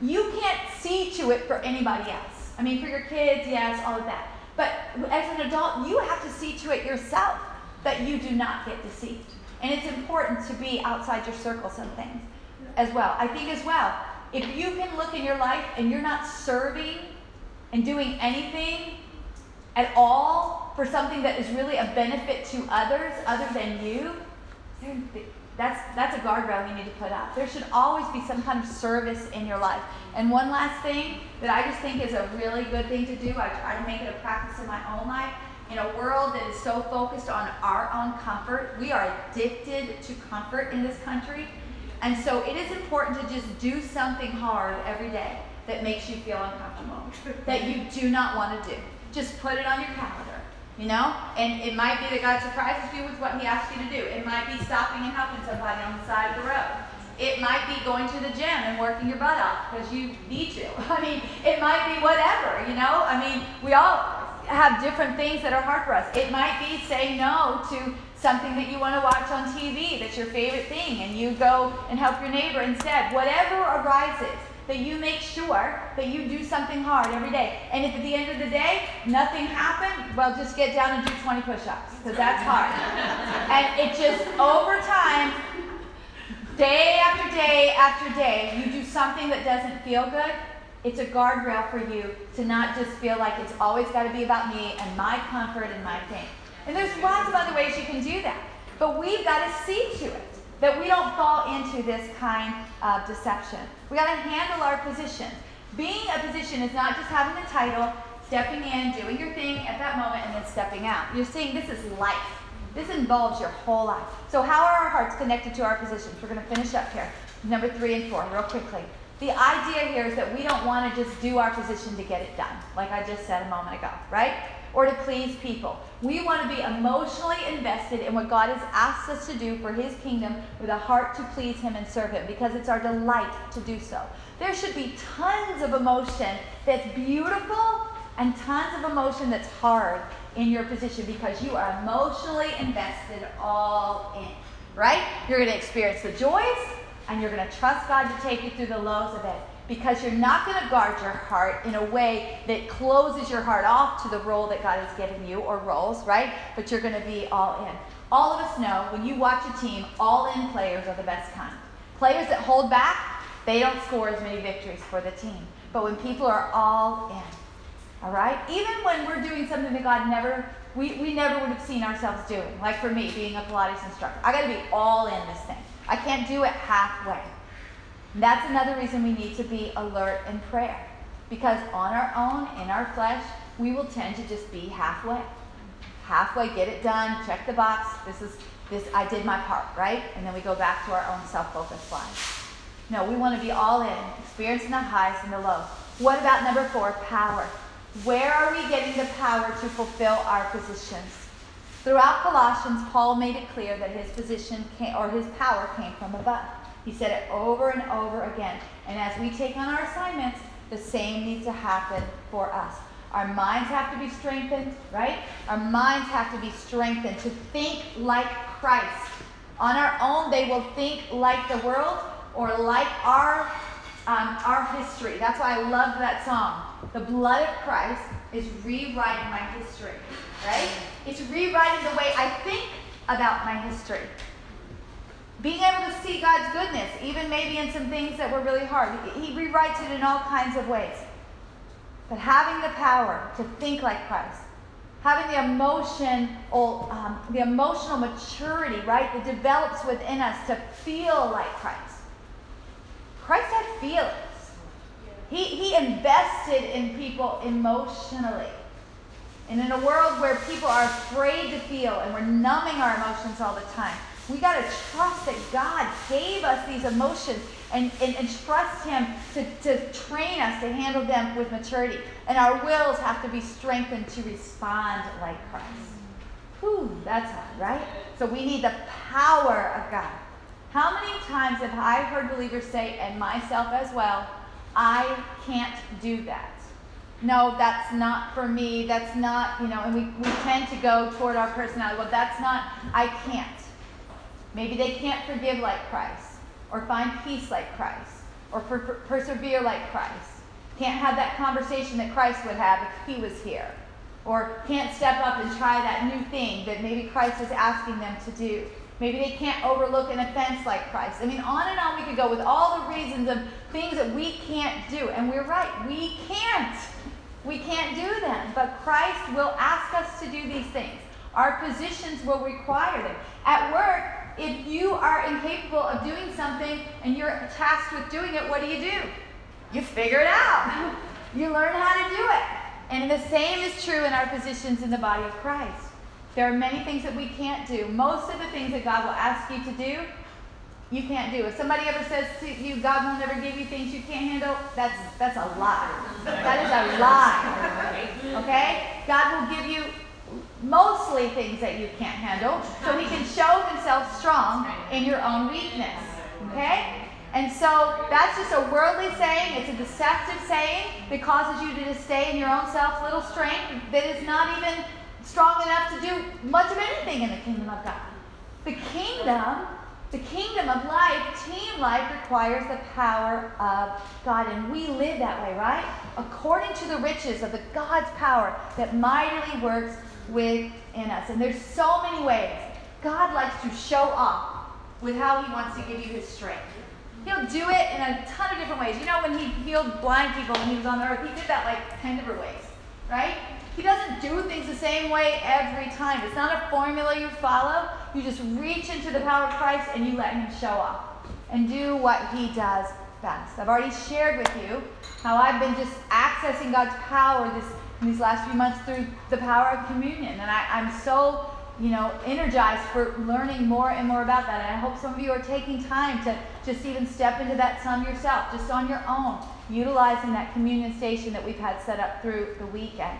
You can't see to it for anybody else. I mean, for your kids, yes, all of that. But as an adult, you have to see to it yourself that you do not get deceived. And it's important to be outside your circle some things as well. I think as well, if you can look in your life and you're not serving and doing anything at all for something that is really a benefit to others other than you, that's, that's a guardrail you need to put up. There should always be some kind of service in your life. And one last thing that I just think is a really good thing to do, I try to make it a practice in my own life. In a world that is so focused on our own comfort, we are addicted to comfort in this country. And so it is important to just do something hard every day that makes you feel uncomfortable, that you do not want to do. Just put it on your calendar, you know? And it might be that God surprises you with what He asks you to do. It might be stopping and helping somebody on the side of the road. It might be going to the gym and working your butt off because you need to. I mean, it might be whatever, you know? I mean, we all have different things that are hard for us. It might be saying no to something that you want to watch on TV that's your favorite thing, and you go and help your neighbor instead. Whatever arises, that you make sure that you do something hard every day. And if at the end of the day nothing happened, well, just get down and do 20 push ups, because that's hard. and it just, over time, day after day after day, you do something that doesn't feel good. It's a guardrail for you to not just feel like it's always got to be about me and my comfort and my thing. And there's lots of other ways you can do that. But we've got to see to it that we don't fall into this kind of deception. We got to handle our position. Being a position is not just having a title, stepping in, doing your thing at that moment, and then stepping out. You're seeing this is life. This involves your whole life. So, how are our hearts connected to our positions? We're going to finish up here. Number three and four, real quickly. The idea here is that we don't want to just do our position to get it done, like I just said a moment ago, right? Or to please people. We want to be emotionally invested in what God has asked us to do for His kingdom with a heart to please Him and serve Him because it's our delight to do so. There should be tons of emotion that's beautiful and tons of emotion that's hard in your position because you are emotionally invested all in, right? You're going to experience the joys and you're going to trust God to take you through the lows of it because you're not going to guard your heart in a way that closes your heart off to the role that God has given you or roles, right? But you're going to be all in. All of us know when you watch a team, all in players are the best kind. Players that hold back, they don't score as many victories for the team. But when people are all in, all right? Even when we're doing something that God never, we, we never would have seen ourselves doing. Like for me, being a Pilates instructor. I got to be all in this thing. I can't do it halfway. That's another reason we need to be alert in prayer. Because on our own, in our flesh, we will tend to just be halfway. Halfway, get it done, check the box. This is this I did my part, right? And then we go back to our own self-focused lives. No, we want to be all in, experiencing the highs and the lows. What about number four, power? Where are we getting the power to fulfill our positions? Throughout Colossians, Paul made it clear that his position came, or his power came from above. He said it over and over again. And as we take on our assignments, the same needs to happen for us. Our minds have to be strengthened, right? Our minds have to be strengthened to think like Christ. On our own, they will think like the world or like our um, our history. That's why I love that song. The blood of Christ is rewriting my history, right? It's rewriting the way I think about my history being able to see God's goodness, even maybe in some things that were really hard. He rewrites it in all kinds of ways. But having the power to think like Christ, having the emotion, um, the emotional maturity, right, that develops within us to feel like Christ. Christ had feelings. He, he invested in people emotionally. And in a world where people are afraid to feel and we're numbing our emotions all the time, we got to trust that God gave us these emotions and, and, and trust Him to, to train us to handle them with maturity. And our wills have to be strengthened to respond like Christ. Whew, that's hard, right? So we need the power of God. How many times have I heard believers say, and myself as well, I can't do that? No, that's not for me. That's not, you know, and we, we tend to go toward our personality. Well, that's not, I can't. Maybe they can't forgive like Christ, or find peace like Christ, or per- per- persevere like Christ. Can't have that conversation that Christ would have if he was here. Or can't step up and try that new thing that maybe Christ is asking them to do. Maybe they can't overlook an offense like Christ. I mean, on and on we could go with all the reasons of things that we can't do. And we're right, we can't. We can't do them. But Christ will ask us to do these things. Our positions will require them. At work, if you are incapable of doing something and you're tasked with doing it, what do you do? You figure it out. You learn how to do it. And the same is true in our positions in the body of Christ. There are many things that we can't do. Most of the things that God will ask you to do, you can't do. If somebody ever says to you, God will never give you things you can't handle, that's that's a lie. That is a lie. Okay? God will give you mostly things that you can't handle, so he can show himself strong in your own weakness. Okay? And so that's just a worldly saying, it's a deceptive saying that causes you to just stay in your own self little strength that is not even strong enough to do much of anything in the kingdom of God. The kingdom, the kingdom of life, team life requires the power of God. And we live that way, right? According to the riches of the God's power that mightily works within us. And there's so many ways. God likes to show up with how he wants to give you his strength. He'll do it in a ton of different ways. You know, when he healed blind people when he was on the earth, he did that like 10 different ways, right? He doesn't do things the same way every time. It's not a formula you follow. You just reach into the power of Christ and you let him show up and do what he does best. I've already shared with you how I've been just accessing God's power this these last few months through the power of communion. And I, I'm so you know, energized for learning more and more about that. And I hope some of you are taking time to just even step into that some yourself, just on your own, utilizing that communion station that we've had set up through the weekend.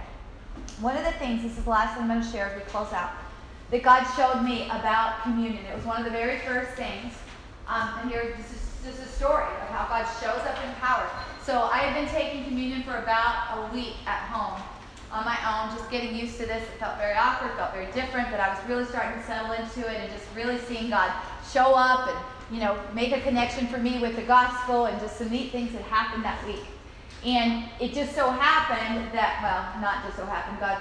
One of the things, this is the last thing I'm going to share as we close out, that God showed me about communion. It was one of the very first things. Um, and here, this is just a story of how God shows up in power. So I had been taking communion for about a week at home on my own, just getting used to this. It felt very awkward, felt very different, but I was really starting to settle into it and just really seeing God show up and, you know, make a connection for me with the gospel and just some neat things that happened that week. And it just so happened that, well, not just so happened, God's,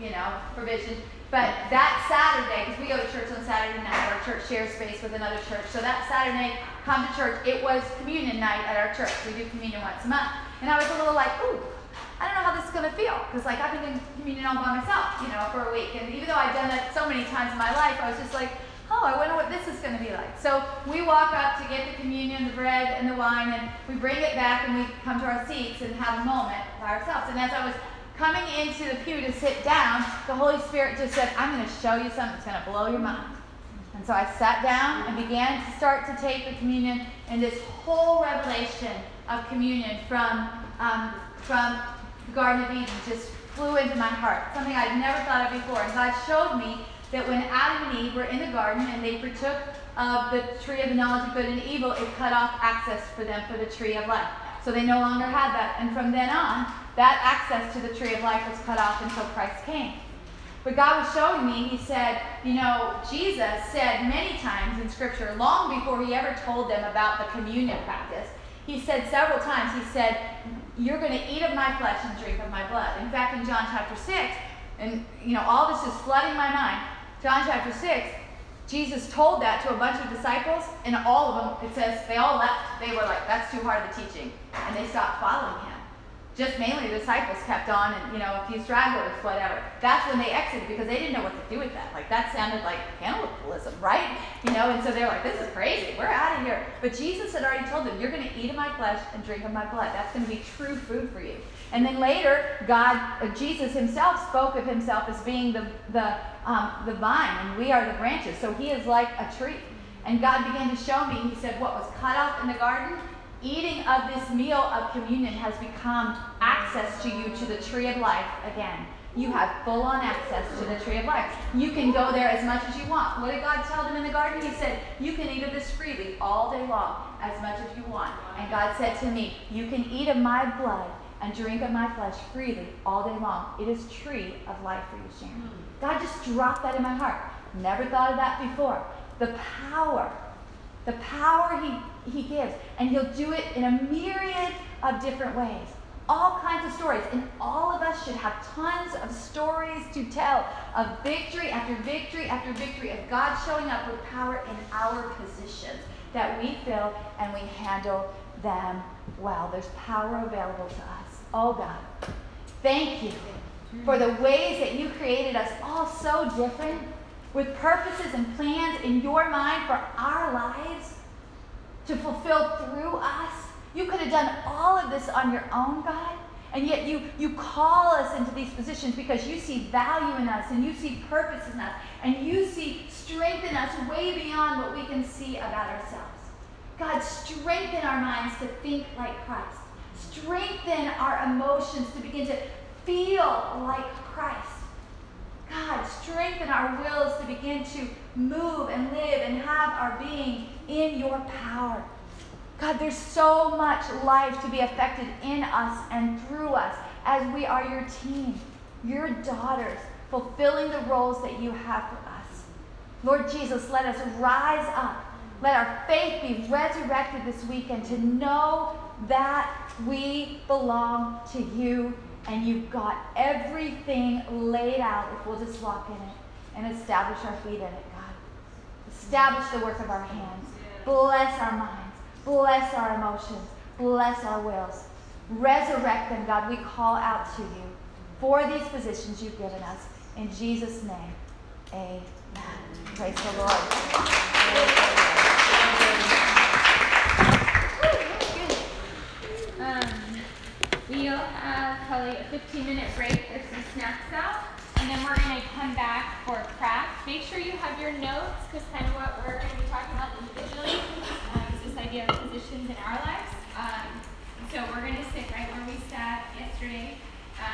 you know, provision. But that Saturday, because we go to church on Saturday night, our church shares space with another church. So that Saturday, come to church, it was communion night at our church. We do communion once a month. And I was a little like, ooh, I don't know how this is going to feel. Because, like, I've been doing communion all by myself, you know, for a week. And even though I've done it so many times in my life, I was just like, oh, I wonder what this is going to be like. So we walk up to get the communion, the bread, and the wine, and we bring it back and we come to our seats and have a moment by ourselves. And as I was coming into the pew to sit down, the Holy Spirit just said, I'm going to show you something that's going to blow your mind. And so I sat down and began to start to take the communion, and this whole revelation of communion from, um, from the Garden of Eden just flew into my heart, something I'd never thought of before. And God showed me that when Adam and Eve were in the garden and they partook of the tree of the knowledge of good and evil, it cut off access for them for the tree of life. So they no longer had that. And from then on, that access to the tree of life was cut off until Christ came. But God was showing me, He said, you know, Jesus said many times in Scripture, long before He ever told them about the communion practice, He said several times, He said, You're going to eat of my flesh and drink of my blood. In fact, in John chapter 6, and you know, all this is flooding my mind. John chapter 6, Jesus told that to a bunch of disciples, and all of them, it says, they all left. They were like, that's too hard of a teaching. And they stopped following him. Just mainly the disciples kept on, and you know, a few stragglers, whatever. That's when they exited because they didn't know what to do with that. Like that sounded like cannibalism, right? You know, and so they're like, this is crazy. We're out of here. But Jesus had already told them, you're going to eat of my flesh and drink of my blood. That's going to be true food for you. And then later, God, uh, Jesus Himself spoke of Himself as being the the um, the vine, and we are the branches. So He is like a tree. And God began to show me. He said, what was cut off in the garden eating of this meal of communion has become access to you to the tree of life again. you have full on access to the tree of life. You can go there as much as you want. What did God tell them in the garden? He said, You can eat of this freely all day long, as much as you want. And God said to me, You can eat of my blood and drink of my flesh freely all day long. It is tree of life for you, Sharon. Hmm. God just dropped that in my heart. Never thought of that before. The power, the power he, he gives, and he'll do it in a myriad of different ways. All kinds of stories, and all of us should have tons of stories to tell of victory after victory after victory of God showing up with power in our positions that we fill and we handle them well. There's power available to us. Oh God, thank you for the ways that you created us all so different with purposes and plans in your mind for our lives to fulfill through us. You could have done all of this on your own, God. And yet you, you call us into these positions because you see value in us and you see purpose in us and you see strength in us way beyond what we can see about ourselves. God, strengthen our minds to think like Christ. Strengthen our emotions to begin to feel like Christ. God, strengthen our wills to begin to move and live and have our being in your power. God, there's so much life to be affected in us and through us as we are your team, your daughters, fulfilling the roles that you have for us. Lord Jesus, let us rise up. Let our faith be resurrected this weekend to know that we belong to you and you've got everything laid out if we'll just walk in it and establish our feet in it, God. Establish the work of our hands. Bless our minds. Bless our emotions. Bless our wills. Resurrect them, God. We call out to you for these positions you've given us. In Jesus' name, amen. Praise the Lord. Um, we'll have probably a 15 minute break. There's some snacks out. And then we're going to come back for craft. Make sure you have your notes because kind of what we're going to be talking about individually um, is this idea of positions in our lives. Um, so we're going to sit right where we sat yesterday